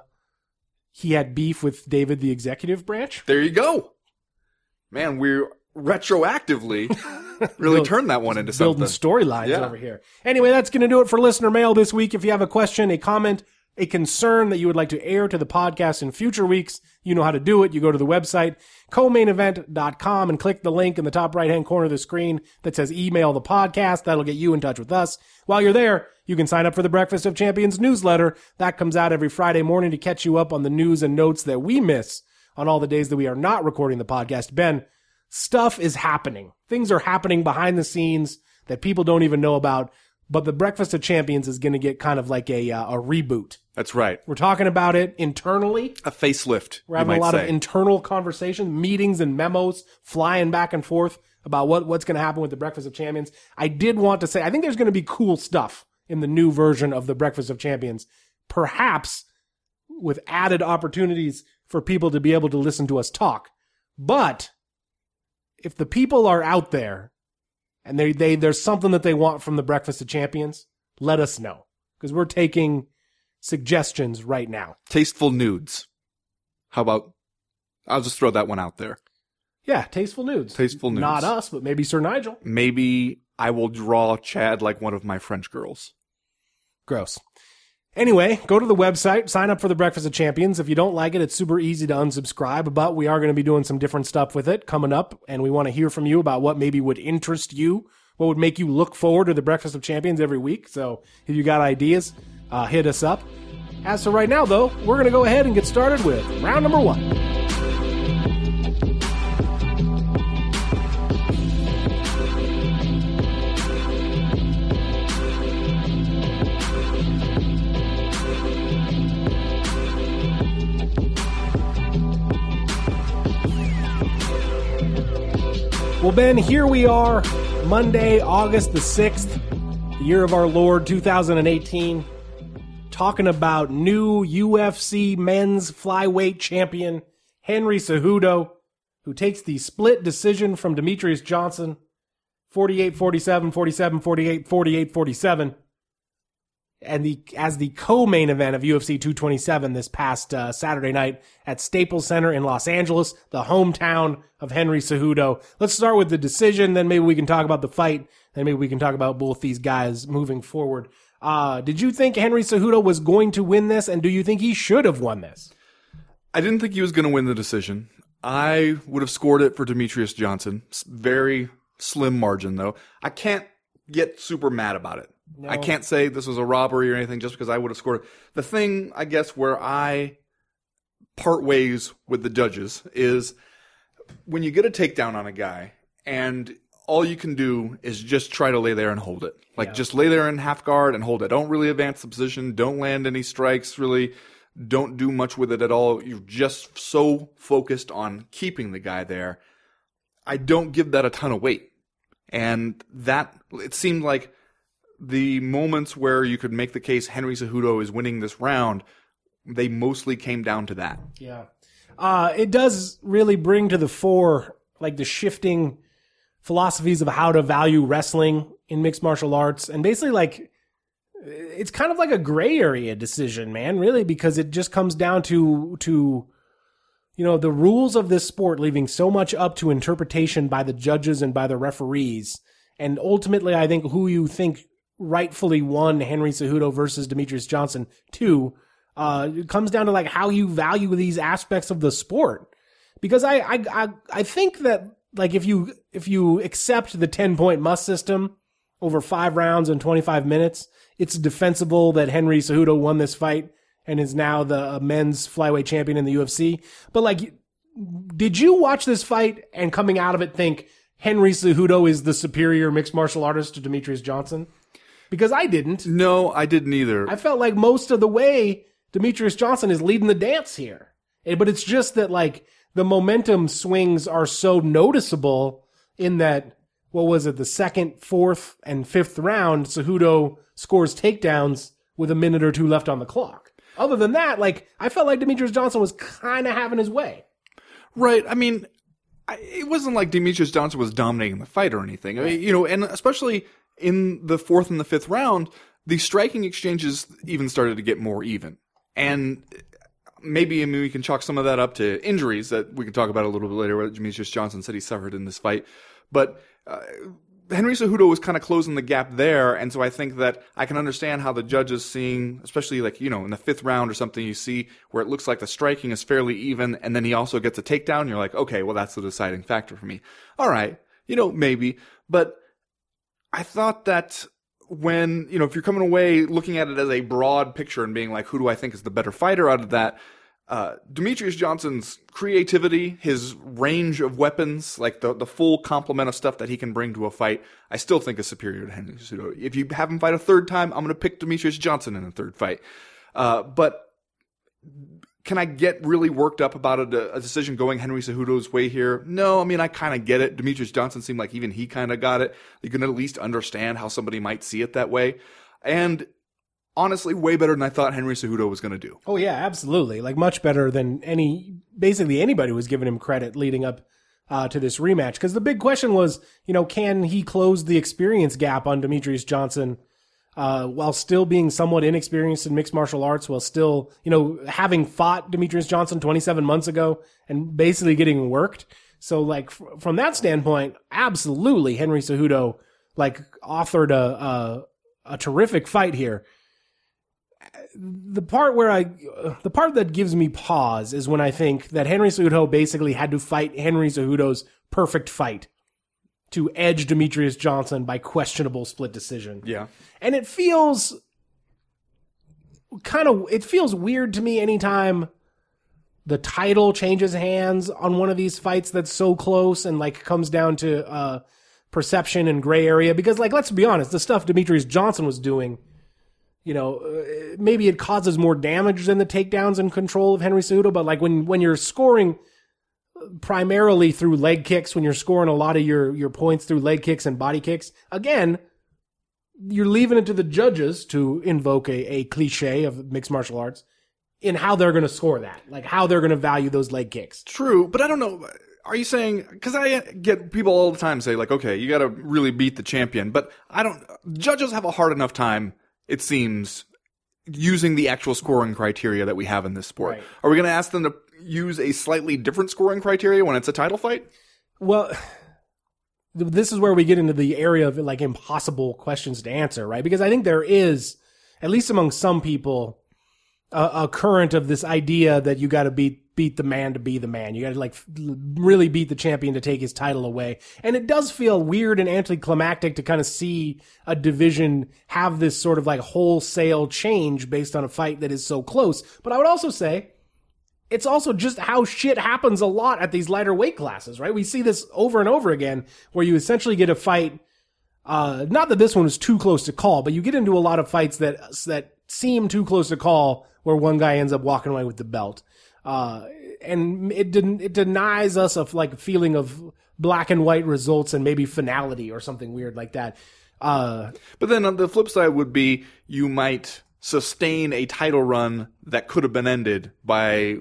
he had beef with David, the executive branch. There you go. Man, we're retroactively [LAUGHS] really Build- turned that one into building something. Building storylines Yeah. over here. Anyway, that's going to do it for listener mail this week. If you have a question, a comment, a concern that you would like to air to the podcast in future weeks, you know how to do it. You go to the website, co-mainevent.com and click the link in the top right hand corner of the screen that says email the podcast. That'll get you in touch with us. While you're there, you can sign up for the Breakfast of Champions newsletter. That comes out every Friday morning to catch you up on the news and notes that we miss on all the days that we are not recording the podcast. Ben, stuff is happening. Things are happening behind the scenes that people don't even know about. But the Breakfast of Champions is going to get kind of like a uh, a reboot. That's right. We're talking about it internally. A facelift. We're having a lot say. of internal conversations, meetings, and memos flying back and forth about what what's going to happen with the Breakfast of Champions. I did want to say I think there's going to be cool stuff in the new version of the Breakfast of Champions, perhaps with added opportunities for people to be able to listen to us talk. But if the people are out there and they, they there's something that they want from the Breakfast of Champions, let us know because we're taking suggestions right now. Tasteful nudes. How about? I'll just throw that one out there. Yeah, tasteful nudes. Tasteful nudes. Not us, but maybe Sir Nigel. Maybe I will draw Chad like one of my French girls. Gross. Anyway, go to the website, sign up for the Breakfast of Champions. If you don't like it, it's super easy to unsubscribe, but we are going to be doing some different stuff with it coming up, and we want to hear from you about what maybe would interest you, what would make you look forward to the Breakfast of Champions every week. So if you got ideas, uh, hit us up. As for right now, though, we're going to go ahead and get started with round number one. Well, Ben, here we are, Monday, August the 6th, the year of our Lord 2018, talking about new UFC men's flyweight champion, Henry Cejudo, who takes the split decision from Demetrious Johnson, 48 47, 47 48, 48 47. And the as the co-main event of UFC 227 this past uh, Saturday night at Staples Center in Los Angeles, the hometown of Henry Cejudo. Let's start with the decision, then maybe we can talk about the fight, then maybe we can talk about both these guys moving forward. Uh, did you think Henry Cejudo was going to win this, and do you think he should have won this? I didn't think he was going to win the decision. I would have scored it for Demetrious Johnson. Very slim margin, though. I can't get super mad about it. I can't say this was a robbery or anything just because I would have scored. The thing, I guess, where I part ways with the judges is when you get a takedown on a guy and all you can do is just try to lay there and hold it. Like just lay there in half guard and hold it. Don't really advance the position. Don't land any strikes really. Don't do much with it at all. You're just so focused on keeping the guy there. I don't give that a ton of weight. And that, it seemed like the moments where you could make the case Henry Cejudo is winning this round, they mostly came down to that. Yeah. Uh, it does really bring to the fore like the shifting philosophies of how to value wrestling in mixed martial arts and basically like it's kind of like a gray area decision, man, really, because it just comes down to to you know the rules of this sport leaving so much up to interpretation by the judges and by the referees. And ultimately, I think who you think rightfully won Henry Cejudo versus Demetrious Johnson too uh, it comes down to like how you value these aspects of the sport. because I, I I I think that like if you if you accept the ten point must system over five rounds and twenty five minutes, it's defensible that Henry Cejudo won this fight and is now the uh, men's flyweight champion in the UFC. But like, did you watch this fight and coming out of it think Henry Cejudo is the superior mixed martial artist to Demetrious Johnson? Because I didn't. No, I didn't either. I felt like most of the way Demetrious Johnson is leading the dance here. But it's just that like the momentum swings are so noticeable in that what was it, the second, fourth, and fifth round, Cejudo scores takedowns with a minute or two left on the clock. Other than that, like I felt like Demetrious Johnson was kind of having his way. Right. I mean, I, it wasn't like Demetrious Johnson was dominating the fight or anything. I mean, you know, and especially in the fourth and the fifth round, the striking exchanges even started to get more even. And maybe I mean we can chalk some of that up to injuries that we can talk about a little bit later. What Demetrious Johnson said he suffered in this fight, but. Uh, Henry Cejudo was kind of closing the gap there, and so I think that I can understand how the judges seeing, especially like you know in the fifth round or something, you see where it looks like the striking is fairly even, and then he also gets a takedown. You're like, okay, well that's the deciding factor for me. All right, you know maybe, but I thought that when you know if you're coming away looking at it as a broad picture and being like, who do I think is the better fighter out of that? Uh, Demetrious Johnson's creativity, his range of weapons, like the, the full complement of stuff that he can bring to a fight, I still think is superior to Henry Cejudo. If you have him fight a third time, I'm going to pick Demetrious Johnson in a third fight. Uh, but can I get really worked up about a, a decision going Henry Cejudo's way here? No, I mean, I kind of get it. Demetrious Johnson seemed like even he kind of got it. You can at least understand how somebody might see it that way. And honestly, way better than I thought Henry Cejudo was going to do. Oh yeah, absolutely. Like much better than any basically anybody was giving him credit leading up uh, to this rematch. Because the big question was, you know, can he close the experience gap on Demetrious Johnson uh, while still being somewhat inexperienced in mixed martial arts, while still, you know, having fought Demetrious Johnson 27 months ago and basically getting worked. So like f- from that standpoint, absolutely Henry Cejudo like authored a, a a terrific fight here the part where I, the part that gives me pause is when I think that Henry Cejudo basically had to fight Henry Cejudo's perfect fight to edge Demetrious Johnson by questionable split decision. Yeah. And it feels kind of, it feels weird to me anytime the title changes hands on one of these fights that's so close and like comes down to, uh, perception and gray area because like, let's be honest, the stuff Demetrious Johnson was doing you know, uh, maybe it causes more damage than the takedowns and control of Henry Cejudo. But like when when you're scoring primarily through leg kicks, when you're scoring a lot of your your points through leg kicks and body kicks, again, you're leaving it to the judges to invoke a, a cliche of mixed martial arts in how they're going to score that, like how they're going to value those leg kicks. True, but I don't know. Are you saying because I get people all the time say like, okay, you got to really beat the champion, but I don't. Judges have a hard enough time, it seems, using the actual scoring criteria that we have in this sport. Right. Are we going to ask them to use a slightly different scoring criteria when it's a title fight? Well, this is where we get into the area of like impossible questions to answer, right? Because I think there is, at least among some people, a, a current of this idea that you got to beat beat the man to be the man. You got to like really beat the champion to take his title away. And it does feel weird and anticlimactic to kind of see a division have this sort of like wholesale change based on a fight that is so close. But I would also say it's also just how shit happens a lot at these lighter weight classes, right? We see this over and over again where you essentially get a fight. Uh, not that this one was too close to call, but you get into a lot of fights that, that seem too close to call where one guy ends up walking away with the belt. Uh, and it didn't, it denies us of like a feeling of black and white results and maybe finality or something weird like that. Uh, But then on the flip side would be you might sustain a title run that could have been ended by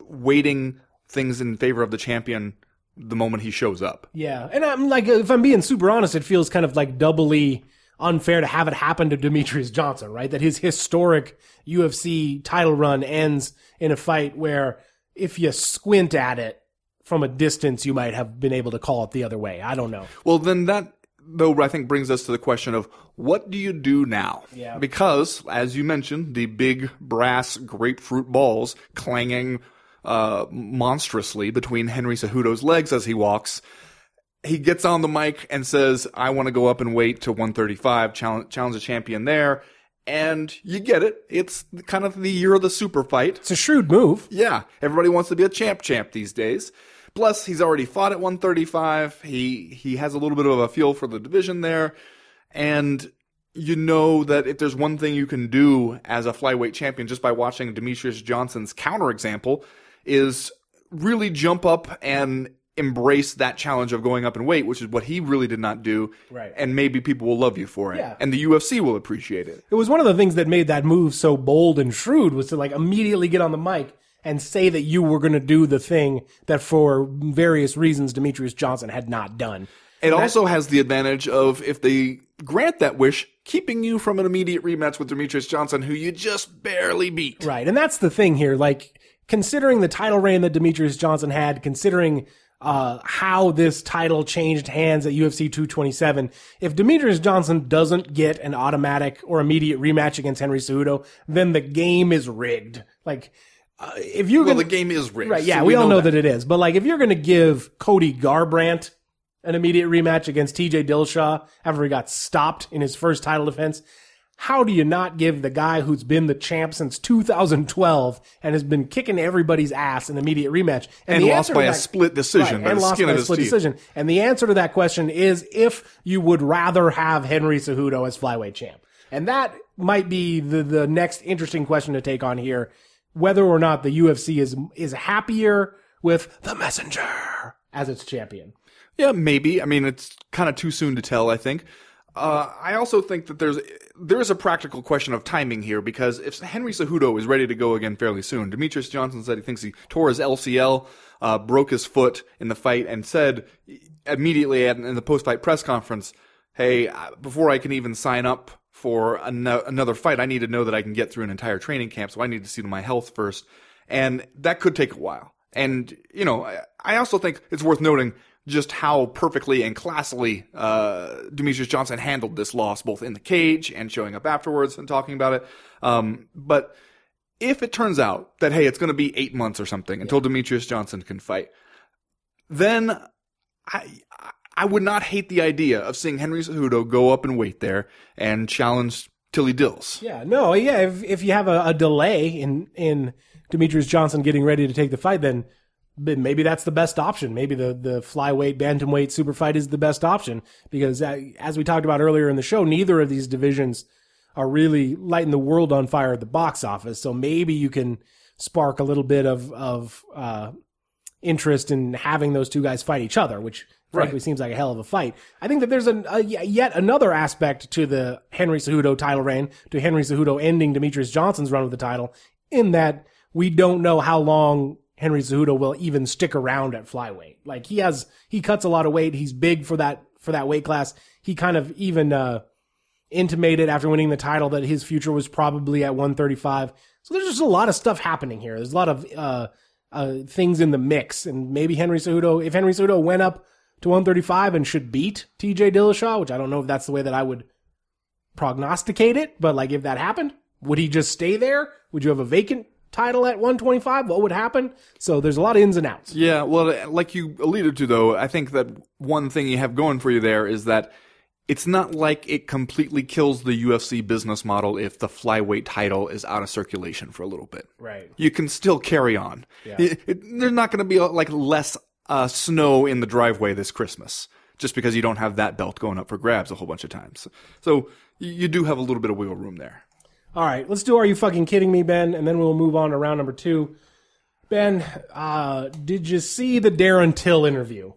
weighting things in favor of the champion the moment he shows up. Yeah, and I'm like, if I'm being super honest, it feels kind of like doubly unfair to have it happen to Demetrious Johnson, right? That his historic UFC title run ends in a fight where if you squint at it from a distance, you might have been able to call it the other way. I don't know. Well, then that though I think brings us to the question of what do you do now? Yeah. Because as you mentioned, the big brass grapefruit balls clanging uh, monstrously between Henry Cejudo's legs as he walks. He gets on the mic and says, I want to go up and weight to 135, challenge, challenge a champion there. And you get it. It's kind of the year of the super fight. It's a shrewd move. Yeah, everybody wants to be a champ champ these days. Plus, he's already fought at 135. He he has a little bit of a feel for the division there, and you know that if there's one thing you can do as a flyweight champion just by watching Demetrious Johnson's counterexample is really jump up and embrace that challenge of going up in weight, which is what he really did not do. Right. And maybe people will love you for it. Yeah. And the UFC will appreciate it. It was one of the things that made that move so bold and shrewd was to like immediately get on the mic and say that you were going to do the thing that for various reasons Demetrious Johnson had not done. It also has the advantage of if they grant that wish, keeping you from an immediate rematch with Demetrious Johnson, who you just barely beat. Right. And that's the thing here. Like, considering the title reign that Demetrious Johnson had, considering uh, how this title changed hands at UFC 227, if Demetrious Johnson doesn't get an automatic or immediate rematch against Henry Cejudo, then the game is rigged. Like, uh, if you're Well, gonna, the game is rigged. right, yeah, so we, all know that. it is. But like, if you're going to give Cody Garbrandt an immediate rematch against TJ Dillashaw after he got stopped in his first title defense, how do you not give the guy who's been the champ since 2012 and has been kicking everybody's ass an immediate rematch? And the lost by to a split decision, Right, and the lost by a split teeth. decision. And the answer to that question is if you would rather have Henry Cejudo as flyweight champ. And that might be the, the next interesting question to take on here. Whether or not the UFC is, is happier with the messenger as its champion. Yeah, maybe. I mean, it's kind of too soon to tell. I think. Uh, I also think that there's there is a practical question of timing here because if Henry Cejudo is ready to go again fairly soon, Demetrious Johnson said he thinks he tore his LCL, uh, broke his foot in the fight, and said immediately at, in the post fight press conference, "Hey, before I can even sign up for ano- another fight, I need to know that I can get through an entire training camp, so I need to see to my health first, and that could take a while." And you know, I, I also think it's worth noting just how perfectly and classily uh, Demetrious Johnson handled this loss, both in the cage and showing up afterwards and talking about it. Um, but if it turns out that hey, it's going to be eight months or something until Demetrious Johnson can fight, then I I would not hate the idea of seeing Henry Cejudo go up and weight there and challenge Tilly Dills. Yeah, no, yeah. If if you have a, a delay in in Demetrious Johnson getting ready to take the fight, then maybe that's the best option. Maybe the the flyweight, bantamweight, super fight is the best option because uh, as we talked about earlier in the show, neither of these divisions are really lighting the world on fire at the box office. So maybe you can spark a little bit of of uh, interest in having those two guys fight each other, which frankly Right. seems like a hell of a fight. I think that there's an, a, yet another aspect to the Henry Cejudo title reign, to Henry Cejudo ending Demetrious Johnson's run with the title, in that we don't know how long Henry Cejudo will even stick around at flyweight. Like he has, he cuts a lot of weight. He's big for that for that weight class. He kind of even uh, intimated after winning the title that his future was probably at 135. So there's just a lot of stuff happening here. There's a lot of uh, uh, things in the mix, and maybe Henry Cejudo, if Henry Cejudo went up to 135 and should beat T.J. Dillashaw, which I don't know if that's the way that I would prognosticate it, but like if that happened, would he just stay there? Would you have a vacant title at 125? What would happen? So there's a lot of ins and outs. Yeah, well, like you alluded to, though, I think that one thing you have going for you there is that it's not like it completely kills the UFC business model if the flyweight title is out of circulation for a little bit. Right. You can still carry on. It- it- there's not going to be like less uh, snow in the driveway this Christmas just because you don't have that belt going up for grabs a whole bunch of times. So you do have a little bit of wiggle room there. All right, let's do Are You Fucking Kidding Me, Ben? And then we'll move on to round number two. Ben, uh, did you see the Darren Till interview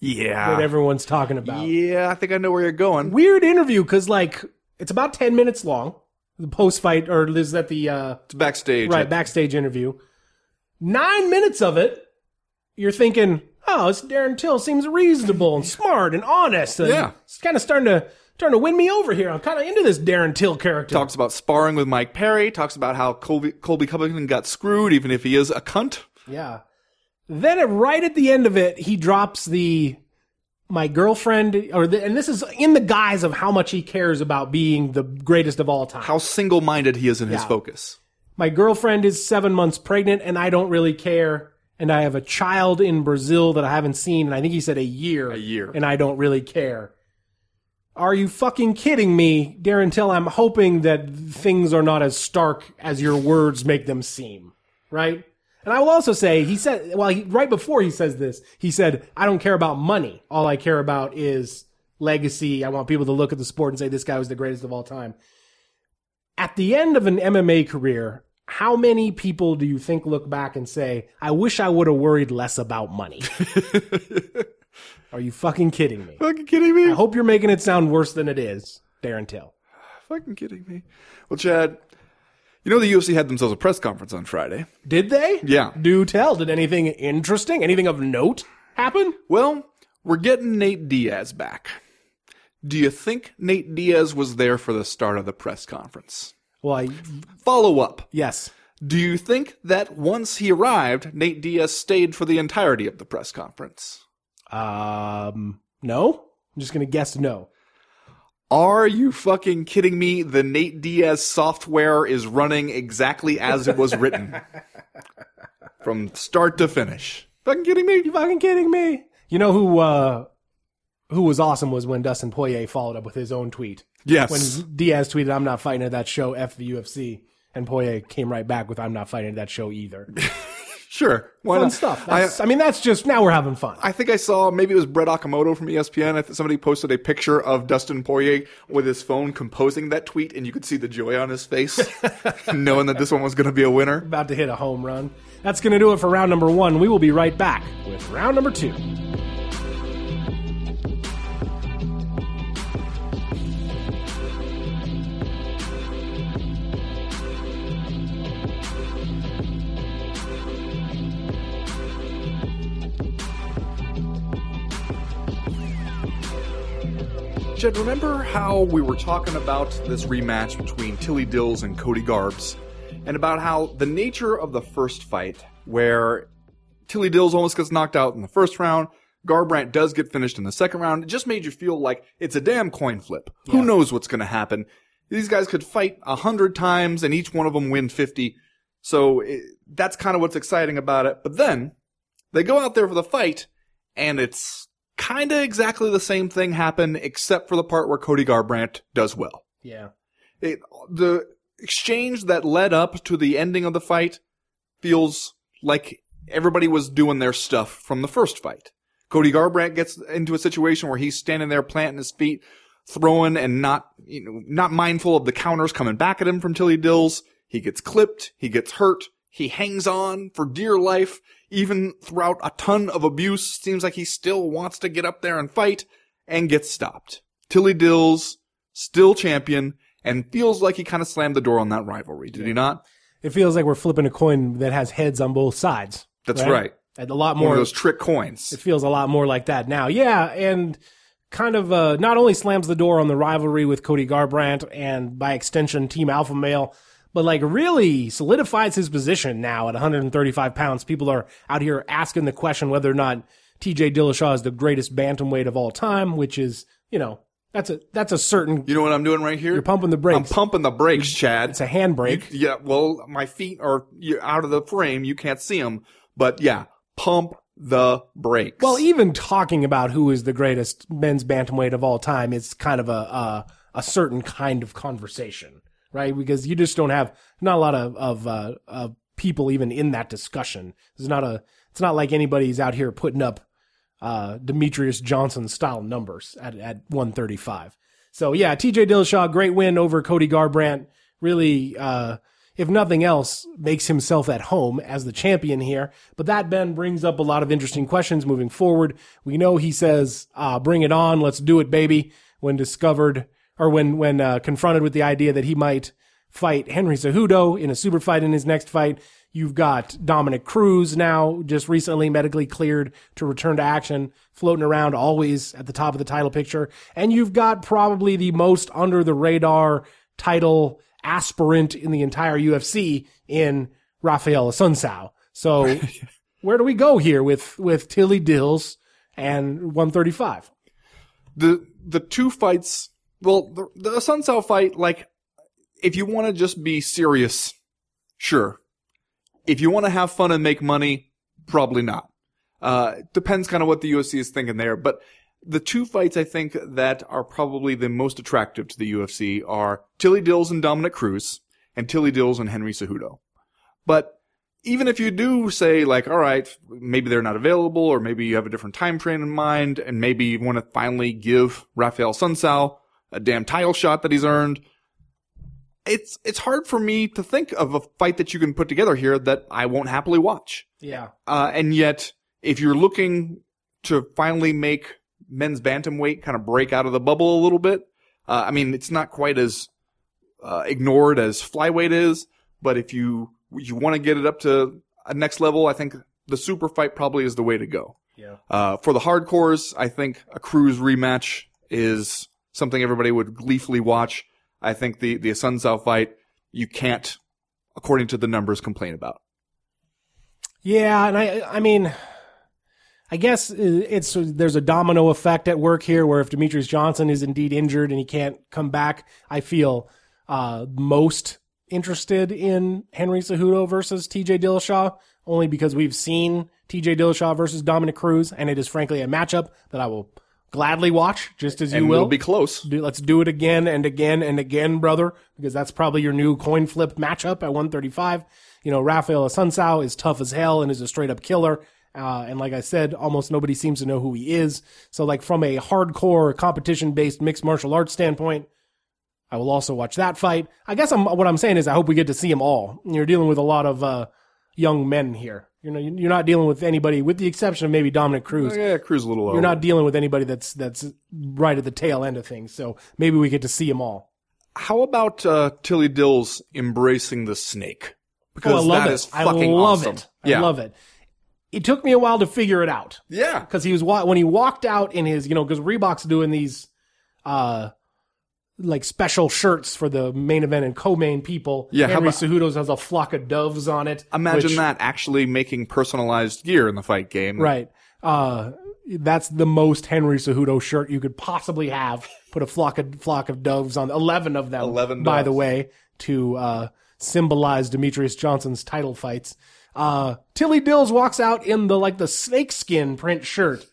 Yeah. that everyone's talking about? Yeah, I think I know where you're going. Weird interview because, like, it's about 10 minutes long. The post fight, or is that the, uh, It's backstage. right, backstage interview. Nine minutes of it, you're thinking, oh, this Darren Till seems reasonable and smart and honest. And Yeah. It's kind of starting to, starting to win me over here. I'm kind of into this Darren Till character. talks about sparring with Mike Perry, talks about how Colby, Colby Covington got screwed, even if he is a cunt. Yeah. Then at, right at the end of it, he drops the my girlfriend, or the, and this is in the guise of how much he cares about being the greatest of all time. How single minded he is in his focus. my girlfriend is seven months pregnant, and I don't really care. And I have a child in Brazil that I haven't seen, and I think he said a year. A year. And I don't really care. Are you fucking kidding me, Darren Till? I'm hoping that things are not as stark as your words make them seem, right? And I will also say, he said, well, he, right before he says this, he said, I don't care about money. All I care about is legacy. I want people to look at the sport and say this guy was the greatest of all time. At the end of an MMA career, how many people do you think look back and say, I wish I would have worried less about money? [LAUGHS] Are you fucking kidding me? Fucking kidding me? I hope you're making it sound worse than it is, Darren Till. [SIGHS] Fucking kidding me? Well, Chad, you know the UFC had themselves a press conference on Friday. Did they? Yeah. Do tell. Did anything interesting, anything of note happen? Well, we're getting Nate Diaz back. Do you think Nate Diaz was there for the start of the press conference? Well, I, Follow up. yes. Do you think that once he arrived, Nate Diaz stayed for the entirety of the press conference? Um, no. I'm just gonna guess no. Are you fucking kidding me? The Nate Diaz software is running exactly as it was written. [LAUGHS] From start to finish. Fucking kidding me? You fucking kidding me? You know who uh who was awesome was when Dustin Poirier followed up with his own tweet. Yes. When Diaz tweeted, "I'm not fighting at that show, f the UFC," and Poirier came right back with, "I'm not fighting at that show either." [LAUGHS] sure. Why Fun not? stuff. I, I, mean, that's just now we're having fun. I think I saw maybe it was Brett Okamoto from ESPN. I think somebody posted a picture of Dustin Poirier with his phone composing that tweet, and you could see the joy on his face, [LAUGHS] knowing that this one was going to be a winner. About to hit a home run. That's going to do it for round number one. We will be right back with round number two. Jed, remember how we were talking about this rematch between Tilly Dills and Cody Garbs, and about how the nature of the first fight, where Tilly Dills almost gets knocked out in the first round, Garbrandt does get finished in the second round, it just made you feel like it's a damn coin flip. Who knows what's going to happen? These guys could fight a hundred times and each one of them win 50. So it, that's kind of what's exciting about it. But then they go out there for the fight and it's kind of exactly the same thing happen except for the part where Cody Garbrandt does well. Yeah. It, the exchange that led up to the ending of the fight feels like everybody was doing their stuff from the first fight. Cody Garbrandt gets into a situation where he's standing there planting his feet, throwing and not, you know, not mindful of the counters coming back at him from Tilly Dills. He gets clipped. He gets hurt. He hangs on for dear life, even throughout a ton of abuse. Seems like he still wants to get up there and fight and gets stopped. Tilly Dills, still champion, and feels like he kind of slammed the door on that rivalry. Did he not? It feels like we're flipping a coin that has heads on both sides. That's right. And a lot One more. of those trick coins. It feels a lot more like that now. Yeah, and kind of uh, not only slams the door on the rivalry with Cody Garbrandt and by extension Team Alpha Male, but like really solidifies his position now at 135 pounds. People are out here asking the question whether or not TJ Dillashaw is the greatest bantamweight of all time, which is, you know, that's a that's a certain You know what I'm doing right here? you're pumping the brakes. I'm pumping the brakes, Chad. it's a handbrake. Yeah, well, my feet are out of the frame. You can't see them. But yeah, pump the brakes. Well, even talking about who is the greatest men's bantamweight of all time is kind of a a, a certain kind of conversation, right? Because you just don't have not a lot of of, uh, of people even in that discussion. It's not a it's not like anybody's out here putting up uh, Demetrious Johnson style numbers at at 135. So yeah, TJ Dillashaw, great win over Cody Garbrandt. Really, uh, if nothing else, makes himself at home as the champion here. But that, Ben, brings up a lot of interesting questions moving forward. We know he says, uh, bring it on. Let's do it, baby. When discovered or when, when, uh, confronted with the idea that he might fight Henry Cejudo in a super fight in his next fight. You've got Dominick Cruz now just recently medically cleared to return to action, floating around always at the top of the title picture. And you've got probably the most under the radar title aspirant in the entire UFC in Raphael Assunção. So [LAUGHS] where do we go here with, with Tilly Dills and 135? the the two fights. Well, the, the Assunção fight, like, if you want to just be serious, sure. If you want to have fun and make money, Probably not. Uh, depends kind of what the UFC is thinking there. But the two fights I think that are probably the most attractive to the UFC are Tilly Dills and Dominick Cruz, and Tilly Dills and Henry Cejudo. But even if you do say like, all right, maybe they're not available, or maybe you have a different time frame in mind, and maybe you want to finally give Raphael Assunção a damn title shot that he's earned. It's it's hard for me to think of a fight that you can put together here that I won't happily watch. Yeah. Uh, and yet, if you're looking to finally make men's bantamweight kind of break out of the bubble a little bit, uh, I mean, it's not quite as uh, ignored as flyweight is, but if you you want to get it up to a next level, I think the super fight probably is the way to go. Yeah. Uh, for the hardcores, I think a Cruz rematch is something everybody would gleefully watch. I think the the Assunção fight you can't, according to the numbers, complain about. Yeah, and I I mean I guess it's there's a domino effect at work here where if Demetrious Johnson is indeed injured and he can't come back, I feel uh, most interested in Henry Cejudo versus TJ Dillashaw only because we've seen TJ Dillashaw versus Dominick Cruz and it is frankly a matchup that I will gladly watch just as you and will. it'll be close. Do, let's do it again and again and again, brother, because that's probably your new coin flip matchup at 135. You know, Raphael Assunção is tough as hell and is a straight up killer. Uh, and like I said, almost nobody seems to know who he is. So like from a hardcore competition based mixed martial arts standpoint, I will also watch that fight. I guess I'm, what I'm saying is I hope we get to see them all. You're dealing with a lot of, uh, young men here. You know, you're not dealing with anybody, with the exception of maybe Dominick Cruz. Oh, yeah, Cruz a little. You're not dealing with anybody that's that's right at the tail end of things. So maybe we get to see them all. How about uh, Tilly Dills embracing the snake? Because oh, I love that it. is I fucking love awesome. it. I love it. It took me a while to figure it out Yeah. because he was when he walked out in his you know because Reebok's doing these uh like special shirts for the main event and co-main people. Yeah, Henry about- Cejudo's has a flock of doves on it. Imagine which- that actually making personalized gear in the fight game. Right. Uh, that's the most Henry Cejudo shirt you could possibly have. Put a flock of flock of doves on eleven of them. 11 by doves. the way, to uh, symbolize Demetrious Johnson's title fights. Uh, Tilly Dills walks out in the like the snakeskin print shirt.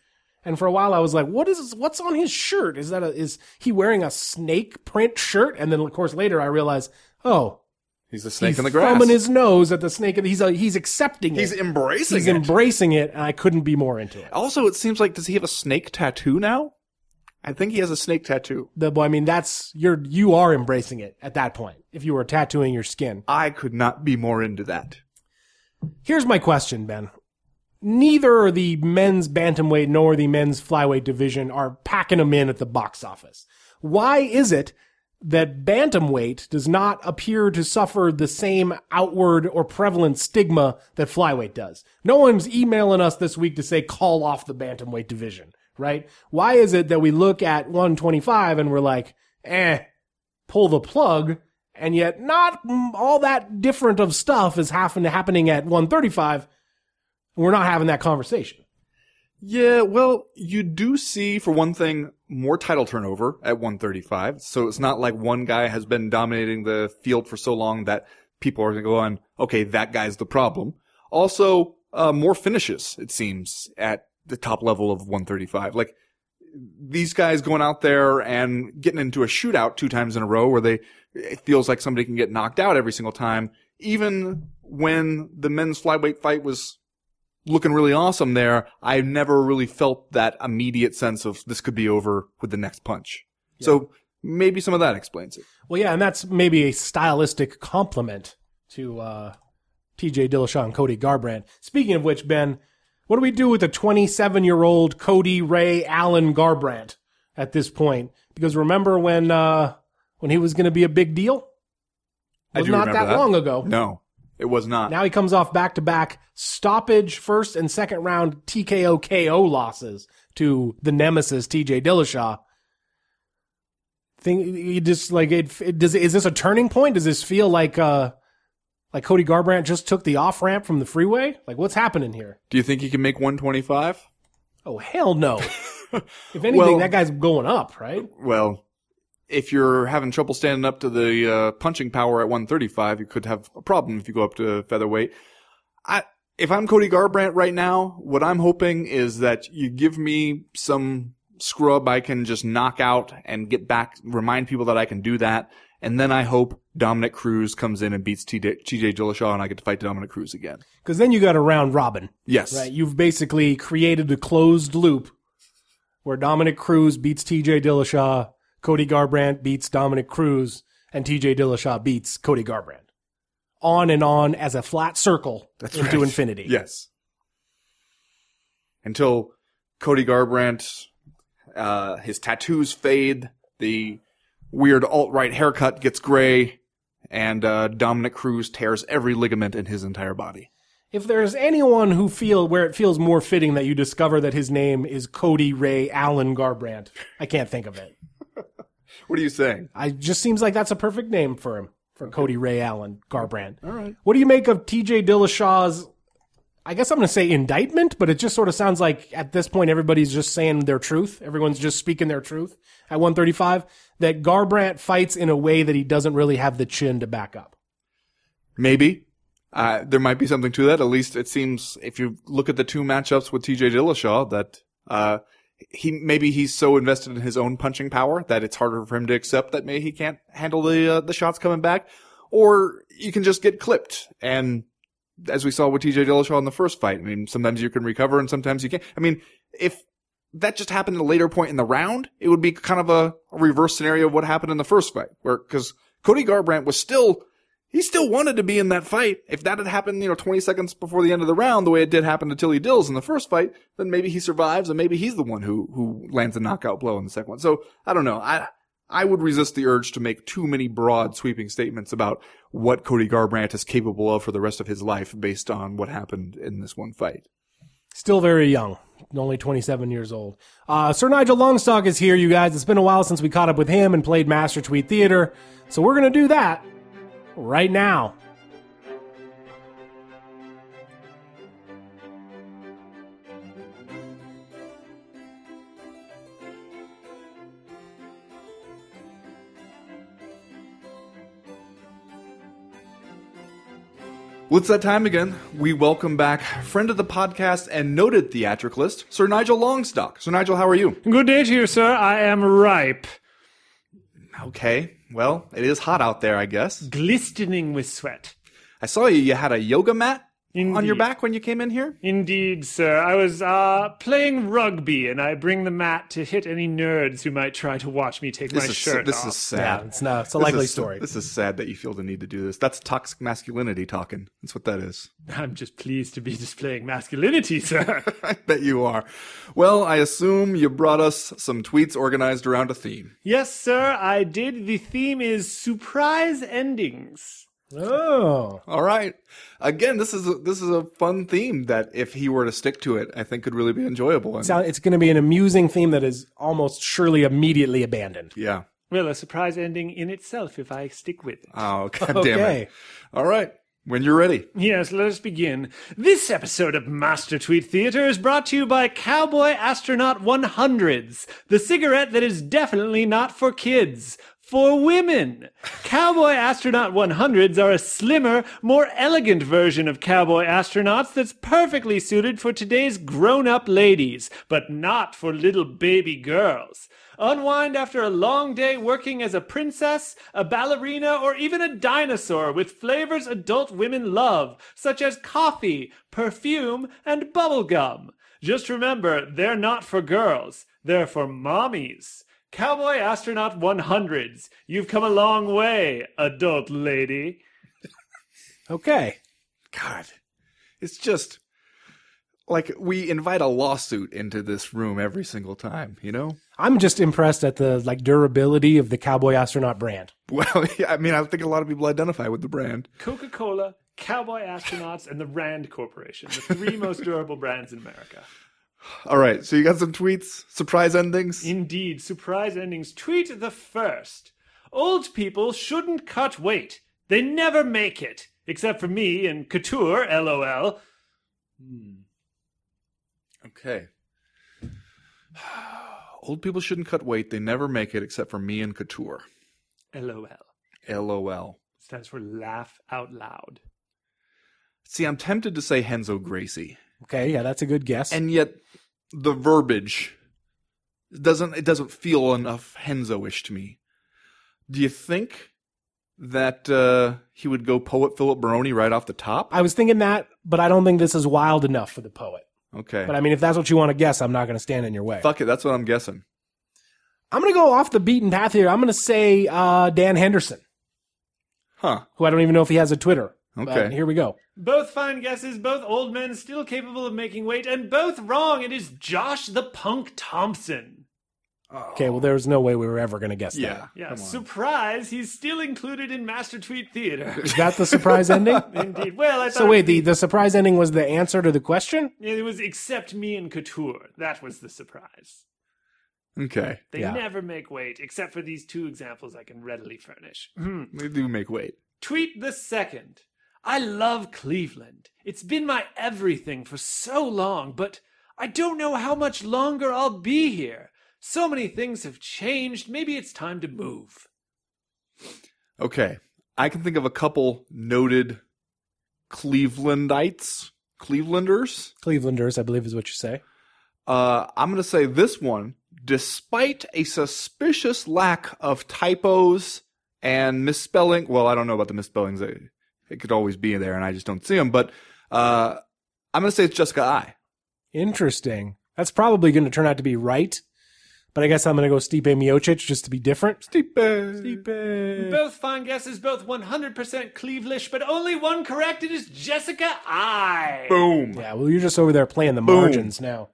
And for a while I was like, what is what's on his shirt? Is that a is he wearing a snake print shirt? And then of course later I realized, oh, He's the snake he's in the grass. thumbing his nose at the snake. He's uh, he's accepting He's it. embracing He's it. He's embracing it, and I couldn't be more into it. also, it seems like does he have a snake tattoo now? I think he has a snake tattoo. The well, I mean, that's you're you are embracing it at that point. If you were tattooing your skin, I could not be more into that. here's my question, Ben. Neither the men's bantamweight nor the men's flyweight division are packing them in at the box office. Why is it that bantamweight does not appear to suffer the same outward or prevalent stigma that flyweight does? No one's emailing us this week to say call off the bantamweight division, right? Why is it that we look at 125 and we're like, eh, pull the plug, and yet not all that different of stuff is happen- happening at 135. We're not having that conversation. Yeah, well, you do see, for one thing, more title turnover at 135. So it's not like one guy has been dominating the field for so long that people are going, to go, okay, that guy's the problem. Also, uh, more finishes, it seems, at the top level of 135. Like, these guys going out there and getting into a shootout two times in a row where they, it feels like somebody can get knocked out every single time. Even when the men's flyweight fight was looking really awesome there, I never really felt that immediate sense of this could be over with the next punch. So maybe some of that explains it. Well, yeah, and that's maybe a stylistic compliment to uh, TJ Dillashaw and Cody Garbrandt. Speaking of which, Ben, what do we do with the 27 year old Cody Ray Allen Garbrandt at this point? Because remember when uh, when he was going to be a big deal? I was do not remember that, long ago. No, it was not. Now he comes off back to back stoppage first and second round TKO KO losses to the nemesis TJ Dillashaw. Think you just like it, it does is this a turning point? Does this feel like uh like Cody Garbrandt just took the off ramp from the freeway? Like what's happening here? Do you think he can make 125? Oh hell no. [LAUGHS] if anything, Well- that guy's going up, right? Well, if you're having trouble standing up to the uh, punching power at 135, you could have a problem if you go up to featherweight. I if I'm Cody Garbrandt right now, what I'm hoping is that you give me some scrub I can just knock out and get back, remind people that I can do that. And then I hope Dominick Cruz comes in and beats TJ, TJ Dillashaw and I get to fight Dominick Cruz again. Because then you got a round robin. Yes. Right. You've basically created a closed loop where Dominick Cruz beats TJ Dillashaw, Cody Garbrandt beats Dominick Cruz, and TJ Dillashaw beats Cody Garbrandt. On and on as a flat circle That's into right. infinity. Yes. Until Cody Garbrandt, uh, his tattoos fade, the weird alt-right haircut gets gray, and uh, Dominick Cruz tears every ligament in his entire body. If there's anyone who feel where it feels more fitting that you discover that his name is Cody Ray Allen Garbrandt, I can't think of it. What are you saying? I just seems like that's a perfect name for him, for Cody Ray Allen Garbrandt. All right. What do you make of TJ Dillashaw's? I guess I'm going to say indictment, but it just sort of sounds like at this point everybody's just saying their truth. Everyone's just speaking their truth at 135. That Garbrandt fights in a way that he doesn't really have the chin to back up. Maybe. Uh, there might be something to that. At least it seems if you look at the two matchups with TJ Dillashaw that, uh, he, maybe he's so invested in his own punching power that it's harder for him to accept that maybe he can't handle the, uh, the shots coming back. Or you can just get clipped. And as we saw with TJ Dillashaw in the first fight, I mean, sometimes you can recover and sometimes you can't. I mean, if that just happened at a later point in the round, it would be kind of a, a reverse scenario of what happened in the first fight, where because Cody Garbrandt was still he still wanted to be in that fight. If that had happened, you know, 20 seconds before the end of the round, the way it did happen to Tilly Dills in the first fight, then maybe he survives and maybe he's the one who who lands a knockout blow in the second one. So I don't know. I I would resist the urge to make too many broad sweeping statements about what Cody Garbrandt is capable of for the rest of his life based on what happened in this one fight. Still very young, only 27 years old. Uh, Sir Nigel Longstock is here, you guys. It's been a while since we caught up with him and played Master Tweet Theater, so we're going to do that right now. Well, it's that time again. We welcome back friend of the podcast and noted theatricalist, Sir Nigel Longstock. Sir Nigel, how are you? Good day to you, sir. I am ripe, Okay. Well, it is hot out there, I guess. glistening with sweat. I saw you. You had a yoga mat on your back when you came in here. Indeed, sir. I was uh, playing rugby, and I bring the mat to hit any nerds who might try to watch me take This my is shirt this off. is sad. Yeah, it's not. It's a This likely is- story. This is sad that you feel the need to do this. That's toxic masculinity talking. That's what that is. I'm just pleased to be displaying masculinity, sir. [LAUGHS] I bet you are. Well, I assume you brought us some tweets organized around a theme. yes, sir. I did. The theme is surprise endings. Oh, All right. Again, this is a, this is a fun theme that if he were to stick to it, I think could really be enjoyable. And, Sound- it's going to be an amusing theme that is almost surely immediately abandoned. yeah. Well, a surprise ending in itself if I stick with it. Oh, [LAUGHS] god damn Okay. it. All right. When you're ready. Yes, let us begin. This episode of Master Tweet Theater is brought to you by Cowboy Astronaut 100s, the cigarette that is definitely not for kids. For women. Cowboy Astronaut 100s are a slimmer, more elegant version of Cowboy Astronauts that's perfectly suited for today's grown up ladies, but not for little baby girls. Unwind after a long day working as a princess, a ballerina, or even a dinosaur with flavors adult women love, such as coffee, perfume, and bubblegum. Just remember, they're not for girls, they're for mommies. Cowboy Astronaut 100s. You've come a long way, adult lady. Okay. God. It's just like we invite a lawsuit into this room every single time, you know? I'm just impressed at the like durability of the Cowboy Astronaut brand. Well, [LAUGHS] yeah, I mean, I think a lot of people identify with the brand. Coca Cola, Cowboy Astronauts, and the Rand Corporation, the three most [LAUGHS] durable brands in America. All right, so you got some tweets, surprise endings. Indeed, surprise endings. Tweet the first. Old people shouldn't cut weight. They never make it. Except for me and Couture, lol. Hmm. Okay. [SIGHS] Old people shouldn't cut weight. They never make it except for me and Couture. LOL. LOL. Stands for laugh out loud. See, I'm tempted to say Renzo Gracie, Okay, yeah, that's a good guess. and yet the verbiage doesn't it doesn't feel enough Renzo-ish to me. Do you think that uh, he would go poet Philip Baroni right off the top? I was thinking that, but I don't think this is wild enough for the poet. Okay, But I mean, if that's what you want to guess, I'm not going to stand in your way. fuck it. That's what I'm guessing. I'm going to go off the beaten path here. I'm going to say uh, Dan Henderson, Huh? who I don't even know if he has a Twitter. But Okay. here we go. Both fine guesses, both old men still capable of making weight, and both wrong. It is Josh the Punk Thompson. Okay, well, there's no way we were ever going to guess Yeah. that. Yeah, Come surprise, he's still included in Master Tweet Theater. [LAUGHS] Is that the surprise [LAUGHS] ending? Indeed. Well, I thought So wait, the, the surprise ending was the answer to the question? it was except me and Couture. That was the surprise. Okay. They Yeah. never make weight, except for these two examples I can readily furnish. Hmm. They do make weight. Tweet the second. I love Cleveland. It's been my everything for so long, but I don't know how much longer I'll be here. So many things have changed. Maybe it's time to move. Okay. I can think of a couple noted Clevelandites, Clevelanders. Clevelanders, I believe is what you say. Uh, I'm going to say this one, despite a suspicious lack of typos and misspelling. Well, I don't know about the misspellings. It, it could always be there, and I just don't see them. But uh, I'm going to say it's Jessica I. Interesting. That's probably going to turn out to be right. But I guess I'm going to go Stipe Miocic just to be different. Stipe. Stipe. Both fine guesses, both 100% Clevelish, but only one correct. It is Jessica I. Boom. Yeah, well, you're just over there playing the Boom. margins now.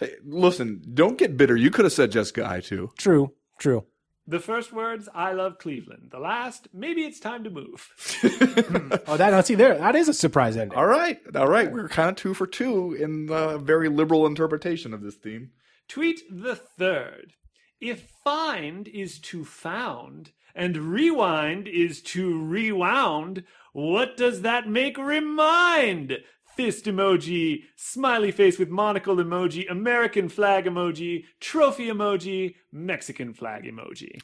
Hey, listen, don't get bitter. You could have said Jessica I too. True, true. The first words, I love Cleveland. The last, maybe it's time to move. [LAUGHS] Oh, that now see there, that is a surprise ending. All right. All right. We're kind of two for two in the very liberal interpretation of this theme. Tweet the third. If find is to found and rewind is to rewound, what does that make remind? Fist emoji, smiley face with monocle emoji, American flag emoji, trophy emoji, Mexican flag emoji.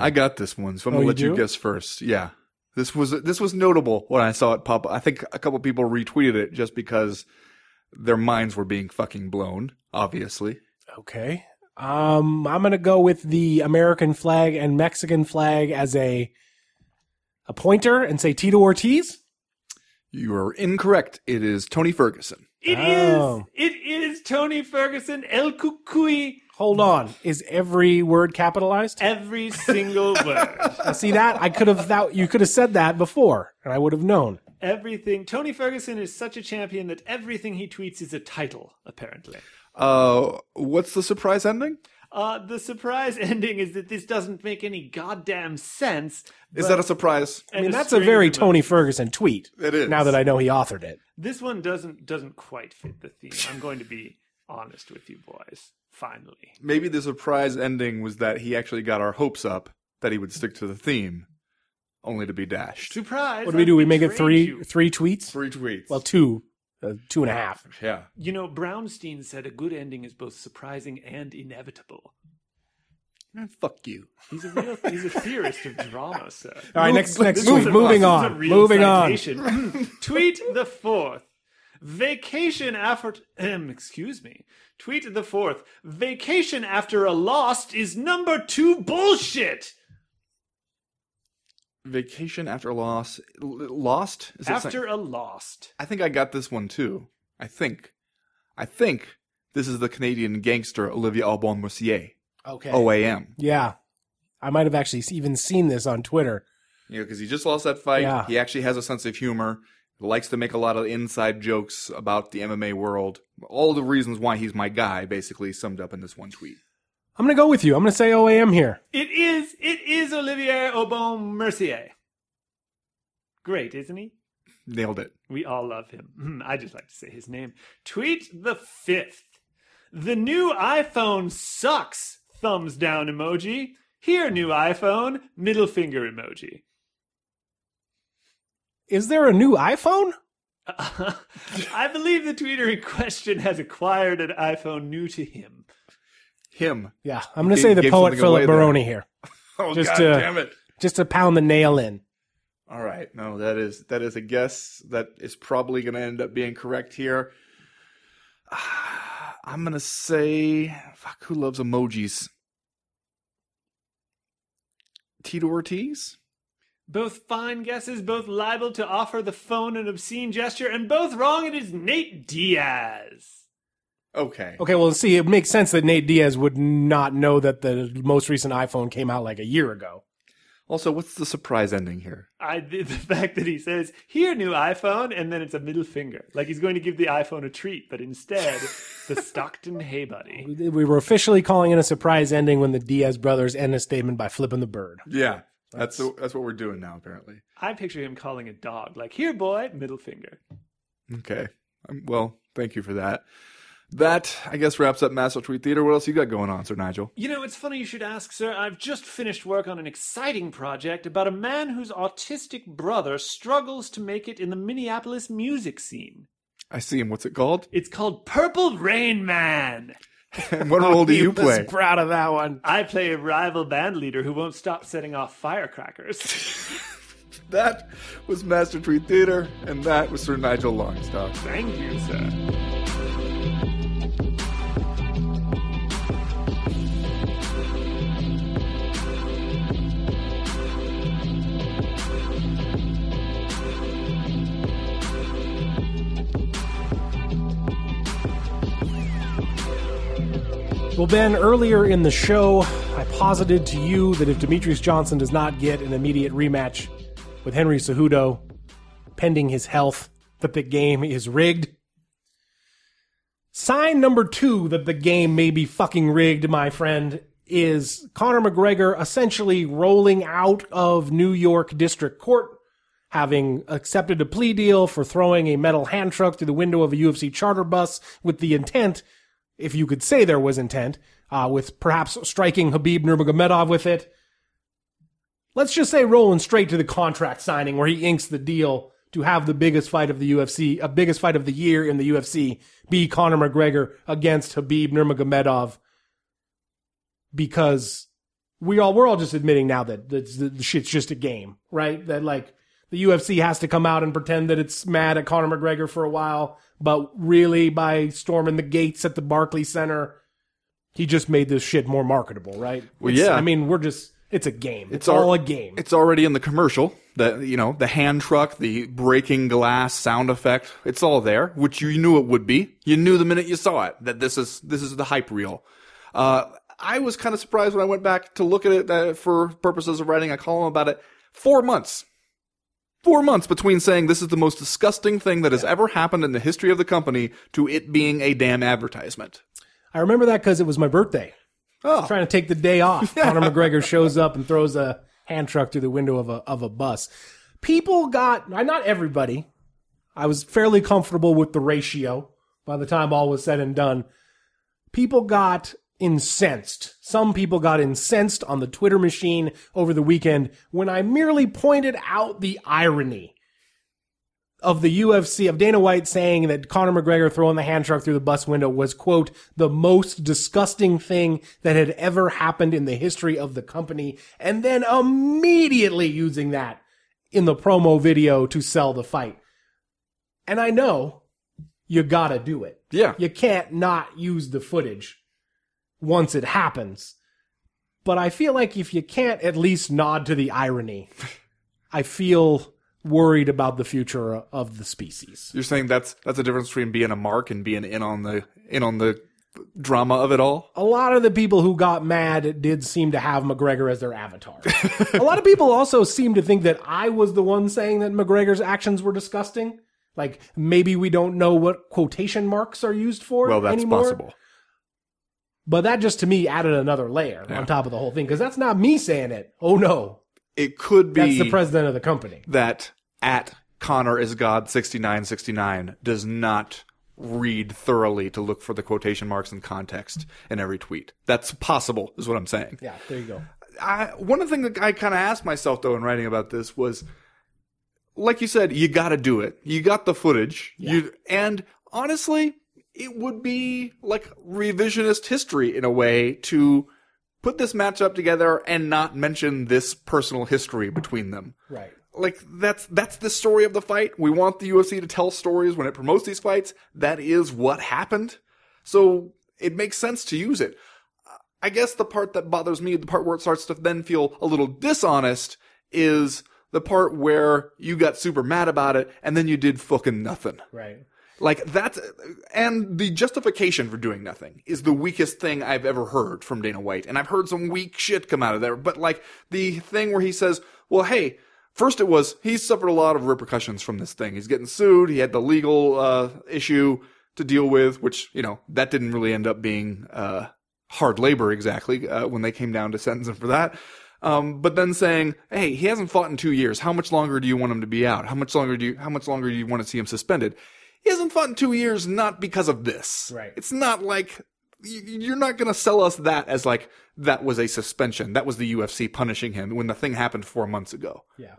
I got this one, so I'm Oh, gonna you let you guess first. Yeah, this was this was notable when I saw it pop. up. I think a couple people retweeted it just because their minds were being fucking blown. Obviously, Okay. Um, I'm gonna go with the American flag and Mexican flag as a a pointer and say Tito Ortiz. You are incorrect. It is Tony Ferguson. It is. Oh. It is Tony Ferguson, El Cucuy, Hold on, is every word capitalized? every single [LAUGHS] word. See that? I could have that you could have said that before, and I would have known. Everything. Tony Ferguson is such a champion that everything he tweets is a title, apparently. Uh, what's the surprise ending? Uh, the surprise [LAUGHS] ending is that this doesn't make any goddamn sense. Is that a surprise? I mean, that's a very Tony Ferguson tweet. It is. Now that I know he authored it. This one doesn't doesn't quite fit the theme. I'm going to be honest with you boys. Finally, Maybe the surprise ending was that he actually got our hopes up that he would stick to the theme, only to be dashed. surprise. What do we do? We make it three you. three tweets. Three tweets. Well, two, uh, two and a half. yeah. You know, Brownstein said a good ending is both surprising and inevitable. Eh, Fuck you. He's a real he's a theorist of drama, sir. [LAUGHS] All right, next next This tweet. is a- Moving this on. real Moving on. [CLEARS THROAT] Tweet the fourth. Vacation after um, excuse me. Tweet the fourth. Vacation after a lost is number two bullshit. Vacation after loss. L- lost? Is After a lost. I think I got this one too. I think. I think this is the Canadian gangster Olivier Aubin Mercier. Okay. OAM. Yeah, I might have actually even seen this on Twitter. You know, because he just lost that fight. Yeah. He actually has a sense of humor. Likes to make a lot of inside jokes about the MMA world. All the reasons why he's my guy, basically summed up in this one tweet. I'm gonna go with you. I'm gonna say OAM here. It is it is Olivier Aubin Mercier. Great, isn't he? Nailed it. We all love him. Hmm, I just like to say his name. Tweet the fifth. The new iPhone sucks. Thumbs down emoji. Here, new iPhone. Middle finger emoji. Is there a new iPhone? [LAUGHS] I believe the tweeter in question has acquired an iPhone new to him. Him. Yeah, I'm gonna say the poet Philip. Baroni here, [LAUGHS] Oh, Just God to- damn it. just to pound the nail in. All right. No, that is that is a guess that is probably going to end up being correct here. [SIGHS] I'm going to say fuck who loves emojis? Tito Ortiz? Both fine guesses, both liable to offer the phone an obscene gesture, and both wrong. It is Nate Diaz. Okay. Okay, well, see, it makes sense that Nate Diaz would not know that the most recent iPhone came out like a year ago. Also, what's the surprise ending here? I [LAUGHS] the fact that he says here new iPhone and then it's a middle finger, like he's going to give the iPhone a treat, but instead the [LAUGHS] Stockton Hey Buddy. We were officially calling it a surprise ending when the Diaz brothers end a statement by flipping the bird. Yeah. That's that's, that's what we're doing now apparently. I picture him calling a dog like here boy, middle finger. Okay. Um, well, thank you for that. That, I guess, wraps up Master Tweet Theater. What else you got going on, Sir Nigel? You know, it's funny you should ask, sir. I've just finished work on an exciting project about a man whose autistic brother struggles to make it in the Minneapolis music scene. I see him. What's it called? It's called Purple Rain Man. And [LAUGHS] what role do He you was play? proud of that one. I play a rival band leader who won't stop setting off firecrackers. [LAUGHS] That was Master Tweet Theater, and that was Sir Nigel Longstock. Thank you, sir. Well, Ben, earlier in the show, I posited to you that if Demetrious Johnson does not get an immediate rematch with Henry Cejudo, pending his health, that the game is rigged. Sign number two that the game may be fucking rigged, my friend, is Conor McGregor essentially rolling out of New York District Court, having accepted a plea deal for throwing a metal hand truck through the window of a UFC charter bus with the intent if you could say there was intent, uh, with perhaps striking Khabib Nurmagomedov with it. Let's just say rolling straight to the contract signing where he inks the deal to have the biggest fight of the UFC, a biggest fight of the year in the UFC, be Conor McGregor against Khabib Nurmagomedov. Because we all we're all just admitting now that the, the shit's just a game, right? That like the UFC has to come out and pretend that it's mad at Conor McGregor for a while, but really by storming the gates at the Barclays Center, he just made this shit more marketable, right? Well, It's- yeah. I mean, we're just it's a game. It's, al- all a game. It's already in the commercial. The you know the hand truck, the breaking glass sound effect. It's all there, which you knew it would be. You knew the minute you saw it that this is this is the hype reel. Uh, I was kind of surprised when I went back to look at it uh, for purposes of writing a column about it. Four months. Four months between saying this is the most disgusting thing that has ever happened in the history of the company to it being a damn advertisement. I remember that because it was my birthday. Oh, trying to take the day off. [LAUGHS] Conor McGregor shows up and throws a hand truck through the window of a of a bus. People got not everybody. I was fairly comfortable with the ratio by the time all was said and done. People got incensed. Some people got incensed on the Twitter machine over the weekend when I merely pointed out the irony of the UFC of Dana White saying that Conor McGregor throwing the hand truck through the bus window was quote the most disgusting thing that had ever happened in the history of the company and then immediately using that in the promo video to sell the fight. And I know you got to do it. yeah. You can't not use the footage once it happens. But I feel like if you can't at least nod to the irony, I feel worried about the future of the species. You're saying that's that's the difference between being a mark and being in on the in on the drama of it all. A lot of the people who got mad did seem to have McGregor as their avatar. a lot of people also seem to think that I was the one saying that McGregor's actions were disgusting. Like maybe we don't know what quotation marks are used for Well, that's anymore. possible. But that just to me added another layer on top of the whole thing because that's not me saying it. Oh no, It could be that's the president of the company. that at Connor is God 6969 does not read thoroughly to look for the quotation marks and context in every tweet. That's possible, is what I'm saying. Yeah, there you go. I, one of the things that I kind of asked myself though in writing about this was, like you said, you got to do it. You got the footage. You and honestly, it would be like revisionist history in a way to put this matchup together and not mention this personal history between them. Right. like that's that's the story of the fight. We want the UFC to tell stories when it promotes these fights. That is what happened. So it makes sense to use it. I guess the part that bothers me, the part where it starts to then feel a little dishonest, is the part where you got super mad about it and then you did fucking nothing. Right. Like that's, and the justification for doing nothing is the weakest thing I've ever heard from Dana White. And I've heard some weak shit come out of there, but like the thing where he says, well, hey, first it was, he suffered a lot of repercussions from this thing. He's getting sued. He had the legal, uh, issue to deal with, which, you know, that didn't really end up being, uh, hard labor exactly, uh, when they came down to sentence him for that. Um, but then saying, "Hey, he hasn't fought in two years. How much longer do you want him to be out? How much longer do you? How much longer do you want to see him suspended?" He hasn't fought in two years, not because of this. Right. It's not like you're not going to sell us that as like that was a suspension. That was the UFC punishing him when the thing happened four months ago. Yeah.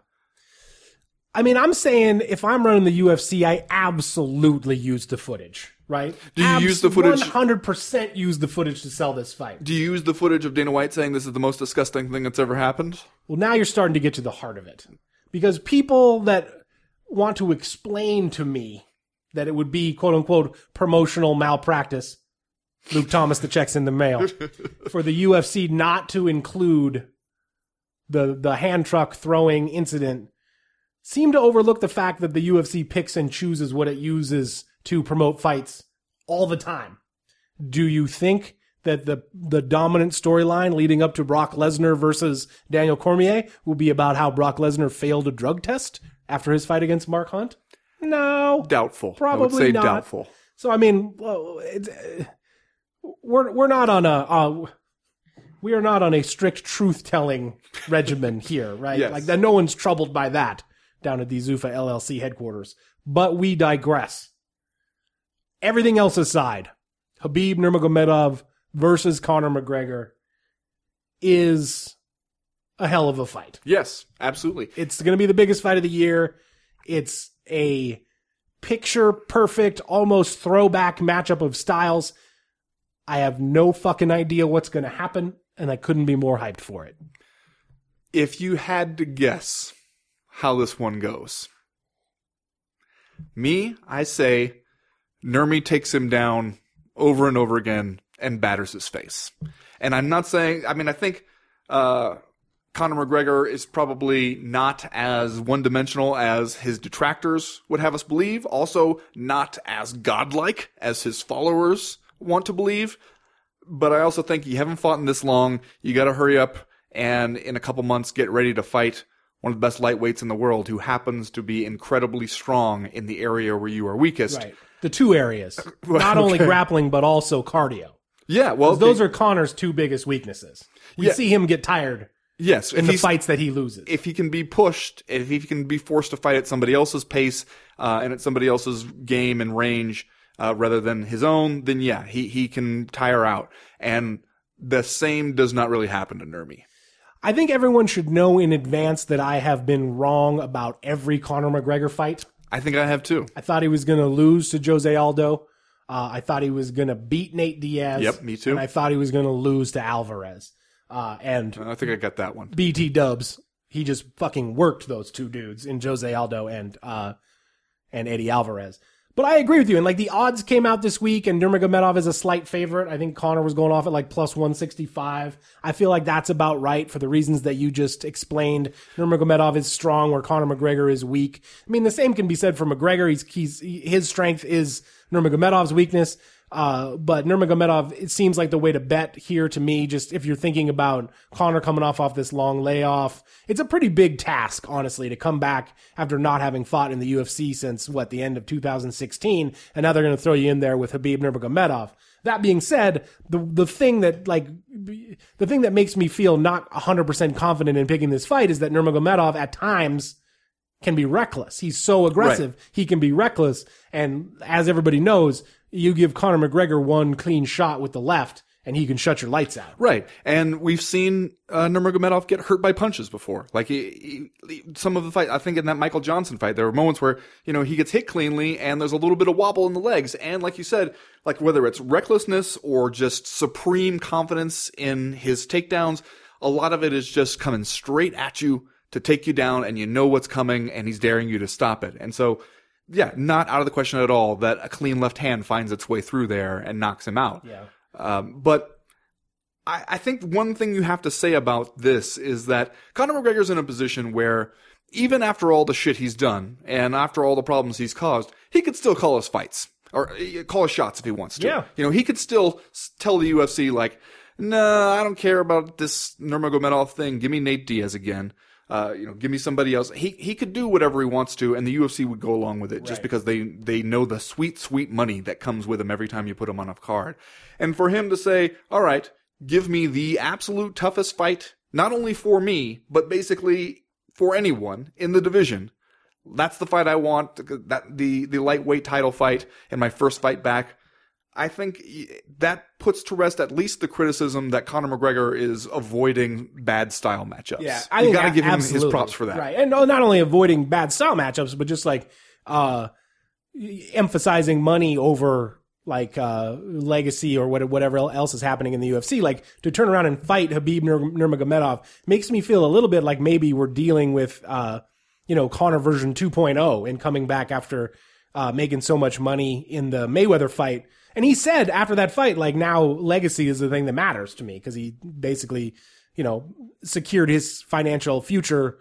I mean, I'm saying if I'm running the UFC, I absolutely use the footage, right? Do you use the footage- 100% use the footage to sell this fight. Do you use the footage of Dana White saying this is the most disgusting thing that's ever happened? Well, now you're starting to get to the heart of it. Because people that want to explain to me that it would be quote unquote promotional malpractice, Luke Thomas, the checks in the mail, [LAUGHS] for the UFC not to include the, the hand truck throwing incident, seem to overlook the fact that the UFC picks and chooses what it uses to promote fights all the time. Do you think that the the dominant storyline leading up to Brock Lesnar versus Daniel Cormier will be about how Brock Lesnar failed a drug test after his fight against Mark Hunt? No. Doubtful. Probably not. doubtful. So I mean, well, it's, uh, we're we're not on a uh, we are not on a strict truth telling regimen [LAUGHS] here, right? Yes. Like that, no one's troubled by that down at the Zuffa LLC headquarters. But we digress. Everything else aside, Khabib Nurmagomedov versus Conor McGregor is a hell of a fight. Yes, absolutely. It's going to be the biggest fight of the year. It's a picture perfect, almost throwback matchup of styles. I have no fucking idea what's going to happen, and I couldn't be more hyped for it. if you had to guess how this one goes, me, I say Nurmy takes him down over and over again and batters his face. And I'm not saying, I mean, I think, uh, Conor McGregor is probably not as one dimensional as his detractors would have us believe. Also, not as godlike as his followers want to believe. But I also think you haven't fought in this long. You got to hurry up and in a couple months get ready to fight one of the best lightweights in the world who happens to be incredibly strong in the area where you are weakest. Right. The two areas. [LAUGHS] Not only grappling, but also cardio. Yeah, well, Those the- are Conor's two biggest weaknesses. We Yeah. see him get tired yes, in the fights that he loses. if he can be pushed, if he can be forced to fight at somebody else's pace uh, and at somebody else's game and range uh, rather than his own, then yeah, he he can tire out. And the same does not really happen to Nurmy. I think everyone should know in advance that I have been wrong about every Conor McGregor fight. I think I have too. I thought he was going to lose to Jose Aldo. Uh, I thought he was going to beat Nate Diaz. Yep, me too. And I thought he was going to lose to Alvarez. Uh, and I think I got that one. BT Dubs, he just fucking worked those two dudes in Jose Aldo and uh, and Eddie Alvarez. But I agree with you. And like the odds came out this week, and Nurmagomedov is a slight favorite. I think Conor was going off at like plus 165. I feel like that's about right for the reasons that you just explained. Nurmagomedov is strong where Conor McGregor is weak. I mean, the same can be said for McGregor. He's, he's, his strength is Nurmagomedov's weakness. Uh, but Nurmagomedov, it seems like the way to bet here to me, just if you're thinking about Conor coming off off this long layoff, it's a pretty big task, honestly, to come back after not having fought in the UFC since what, the end of 2016. And now they're going to throw you in there with Khabib Nurmagomedov. That being said, the, the thing that like, the thing that makes me feel not 100% confident in picking this fight is that Nurmagomedov at times can be reckless. He's so aggressive. He can be reckless. And as everybody knows, you give Conor McGregor one clean shot with the left and he can shut your lights out. Right, and we've seen uh, Nurmagomedov get hurt by punches before. Like he, he, some of the fight, I think in that Michael Johnson fight, there were moments where you know he gets hit cleanly, and there's a little bit of wobble in the legs, and like you said, like whether it's recklessness or just supreme confidence in his takedowns, a lot of it is just coming straight at you to take you down and you know what's coming and he's daring you to stop it. And so, yeah, not out of the question at all that a clean left hand finds its way through there and knocks him out. Yeah. Um, but I, I think one thing you have to say about this is that Conor McGregor's in a position where even after all the shit he's done and after all the problems he's caused, he could still call his fights or uh, call his shots if he wants to. Yeah. You know, he could still tell the UFC like, "No, I don't care about this Nurmagomedov thing. Give me Nate Diaz again." Uh, you know, give me somebody else. He he could do whatever he wants to, and the UFC would go along with it just because they they know the sweet sweet money that comes with him every time you put him on a card. And for him to say, "All right, give me the absolute toughest fight, not only for me, but basically for anyone in the division. That's the fight I want. That the the lightweight title fight and my first fight back. I think that puts to rest at least the criticism that Conor McGregor is avoiding bad style matchups. Yeah, I you got to give him absolutely. his props for that. Right, and not only avoiding bad style matchups, but just like uh, emphasizing money over like uh, legacy or what, whatever else is happening in the UFC. Like to turn around and fight Khabib Nur- Nurmagomedov makes me feel a little bit like maybe we're dealing with uh, you know Conor version 2.0 and coming back after uh, making so much money in the Mayweather fight. And he said after that fight, like now legacy is the thing that matters to me because he basically, you know, secured his financial future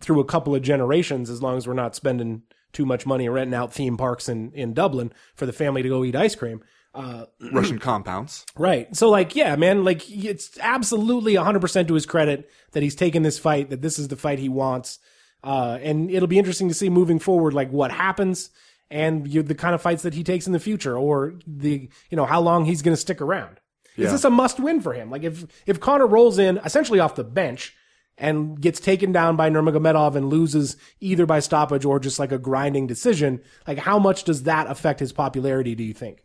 through a couple of generations as long as we're not spending too much money renting out theme parks in, in Dublin for the family to go eat ice cream. Uh, Russian compounds. Right. So like, yeah, man, like it's absolutely 100% to his credit that he's taken this fight, that this is the fight he wants. Uh, and it'll be interesting to see moving forward, like what happens and you, the kind of fights that he takes in the future or the, you know, how long he's going to stick around. Is this a must win for him? Like if, if Conor rolls in essentially off the bench and gets taken down by Nurmagomedov and loses either by stoppage or just like a grinding decision, like how much does that affect his popularity, do you think?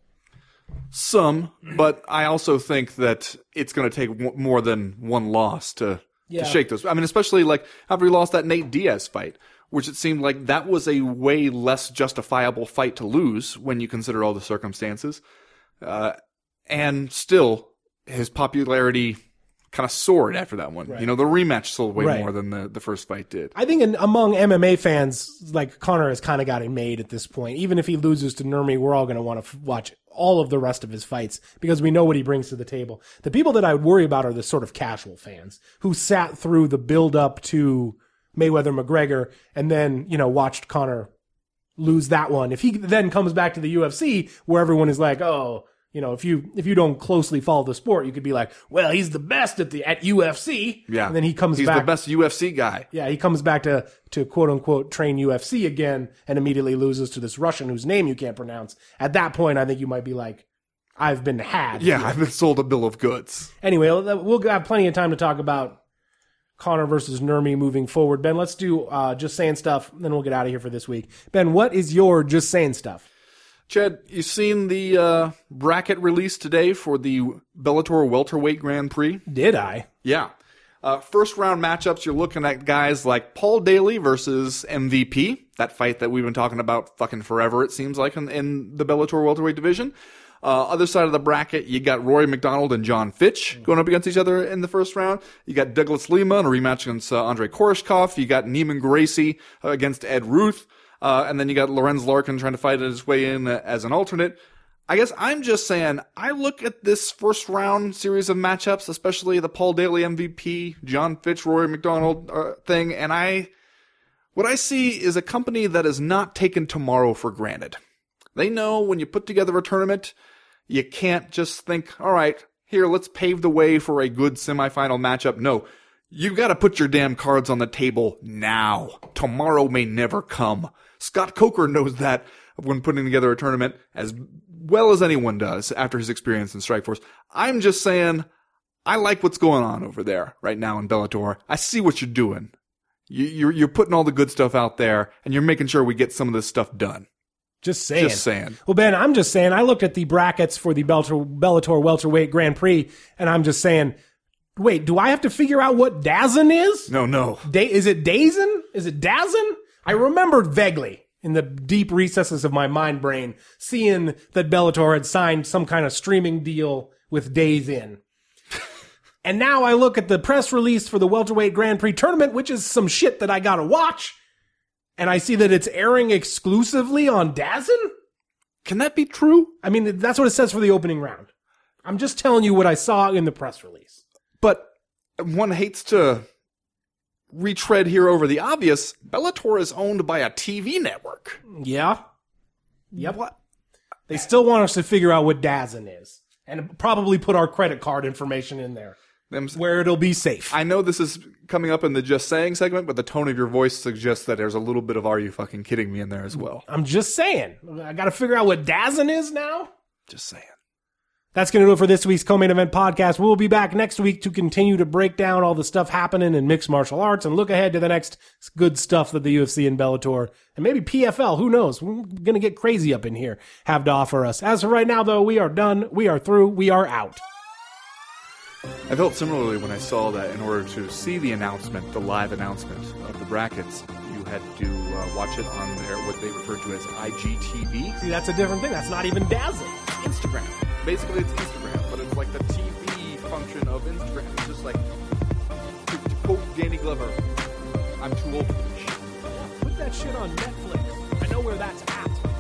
Some, but I also think that it's going to take w- more than one loss to Yeah. to shake those. I mean, especially like after he lost that Nate Diaz fight, which it seemed like that was a way less justifiable fight to lose when you consider all the circumstances. Uh, and still, his popularity kind of soared after that one. You know, the rematch sold way Right. more than the, the first fight did. I think in, among MMA fans, like Conor has kind of got it made at this point. Even if he loses to Nurmy, we're all going to want to f- watch all of the rest of his fights because we know what he brings to the table. The people that I would worry about are the sort of casual fans who sat through the build up to Mayweather McGregor and then, you know, watched Conor lose that one. If he then comes back to the UFC where everyone is like, oh, you know, if you if you don't closely follow the sport, you could be like, well, he's the best at the at UFC. Yeah. And then he comes back. He's back the best UFC guy. yeah, he comes back to to quote unquote train UFC again and immediately loses to this Russian whose name you can't pronounce. At that point, I think you might be like, I've been had. Yeah, I've been sold a bill of goods. Anyway, we'll we'll have plenty of time to talk about Conor versus Nurmy moving forward. Ben, let's do uh, just saying stuff, then we'll get out of here for this week. Ben, what is your just saying stuff? Chad, you seen the uh, bracket release today for the Bellator welterweight Grand Prix? Did I? Yeah. Uh, first round matchups, you're looking at guys like Paul Daley versus MVP. That fight that we've been talking about fucking forever, it seems like, in, in the Bellator welterweight division. Uh, other side of the bracket, you got Rory MacDonald and Jon Fitch going up against each other in the first round. You got Douglas Lima in a rematch against uh, Andre Koreshkov. You got Neiman Gracie uh, against Ed Ruth. Uh, and then you got Lorenz Larkin trying to fight his way in uh, as an alternate. I guess I'm just saying, I look at this first round series of matchups, especially the Paul Daley MVP, Jon Fitch, Rory MacDonald uh, thing, and I, what I see is a company that is not taken tomorrow for granted. They know when you put together a tournament, you can't just think, all right, here, let's pave the way for a good semifinal matchup. No, you've gotta put your damn cards on the table now. Tomorrow may never come. Scott Coker knows that when putting together a tournament as well as anyone does after his experience in Strikeforce. I'm just saying, I like what's going on over there right now in Bellator. I see what you're doing. You're, you're putting all the good stuff out there and you're making sure we get some of this stuff done. Just saying. Just saying. Well, Ben, I'm just saying. I looked at the brackets for the Bellator, Bellator welterweight Grand Prix, and I'm just saying. Wait, do I have to figure out what Dazin is? No, no. Da- is it Dazin? Is it Dazin? I remembered vaguely in the deep recesses of my mind brain seeing that Bellator had signed some kind of streaming deal with Days [LAUGHS] In. And now I look at the press release for the welterweight Grand Prix tournament, which is some shit that I gotta watch. And I see that it's airing exclusively on DAZN. Can that be true? I mean, that's what it says for the opening round. I'm just telling you what I saw in the press release. But one hates to retread here over the obvious. Bellator is owned by a TV network. Yeah. Yep. What? They still want us to figure out what DAZN is and probably put our credit card information in there Where it'll be safe. I know this is coming up in the just saying segment, but the tone of your voice suggests that there's a little bit of "Are you fucking kidding me?" in there as well. I'm just saying. I got to figure out what DAZN is now. Just saying. That's going to do it for this week's co-main event podcast. We'll be back next week to continue to break down all the stuff happening in mixed martial arts and look ahead to the next good stuff that the UFC and Bellator and maybe PFL, who knows? We're going to get crazy up in here, have to offer us. As for right now, though, we are done. We are through. We are out. I felt similarly when I saw that in order to see the announcement, the live announcement of the brackets, you had to uh, watch it on their what they refer to as IGTV, See, that's a different thing. That's not even DAZN. Instagram. Basically, it's Instagram, but it's like the TV function of Instagram. It's just like to, to quote Danny Glover, "I'm too old for this shit." Put that shit on Netflix. I know where that's at.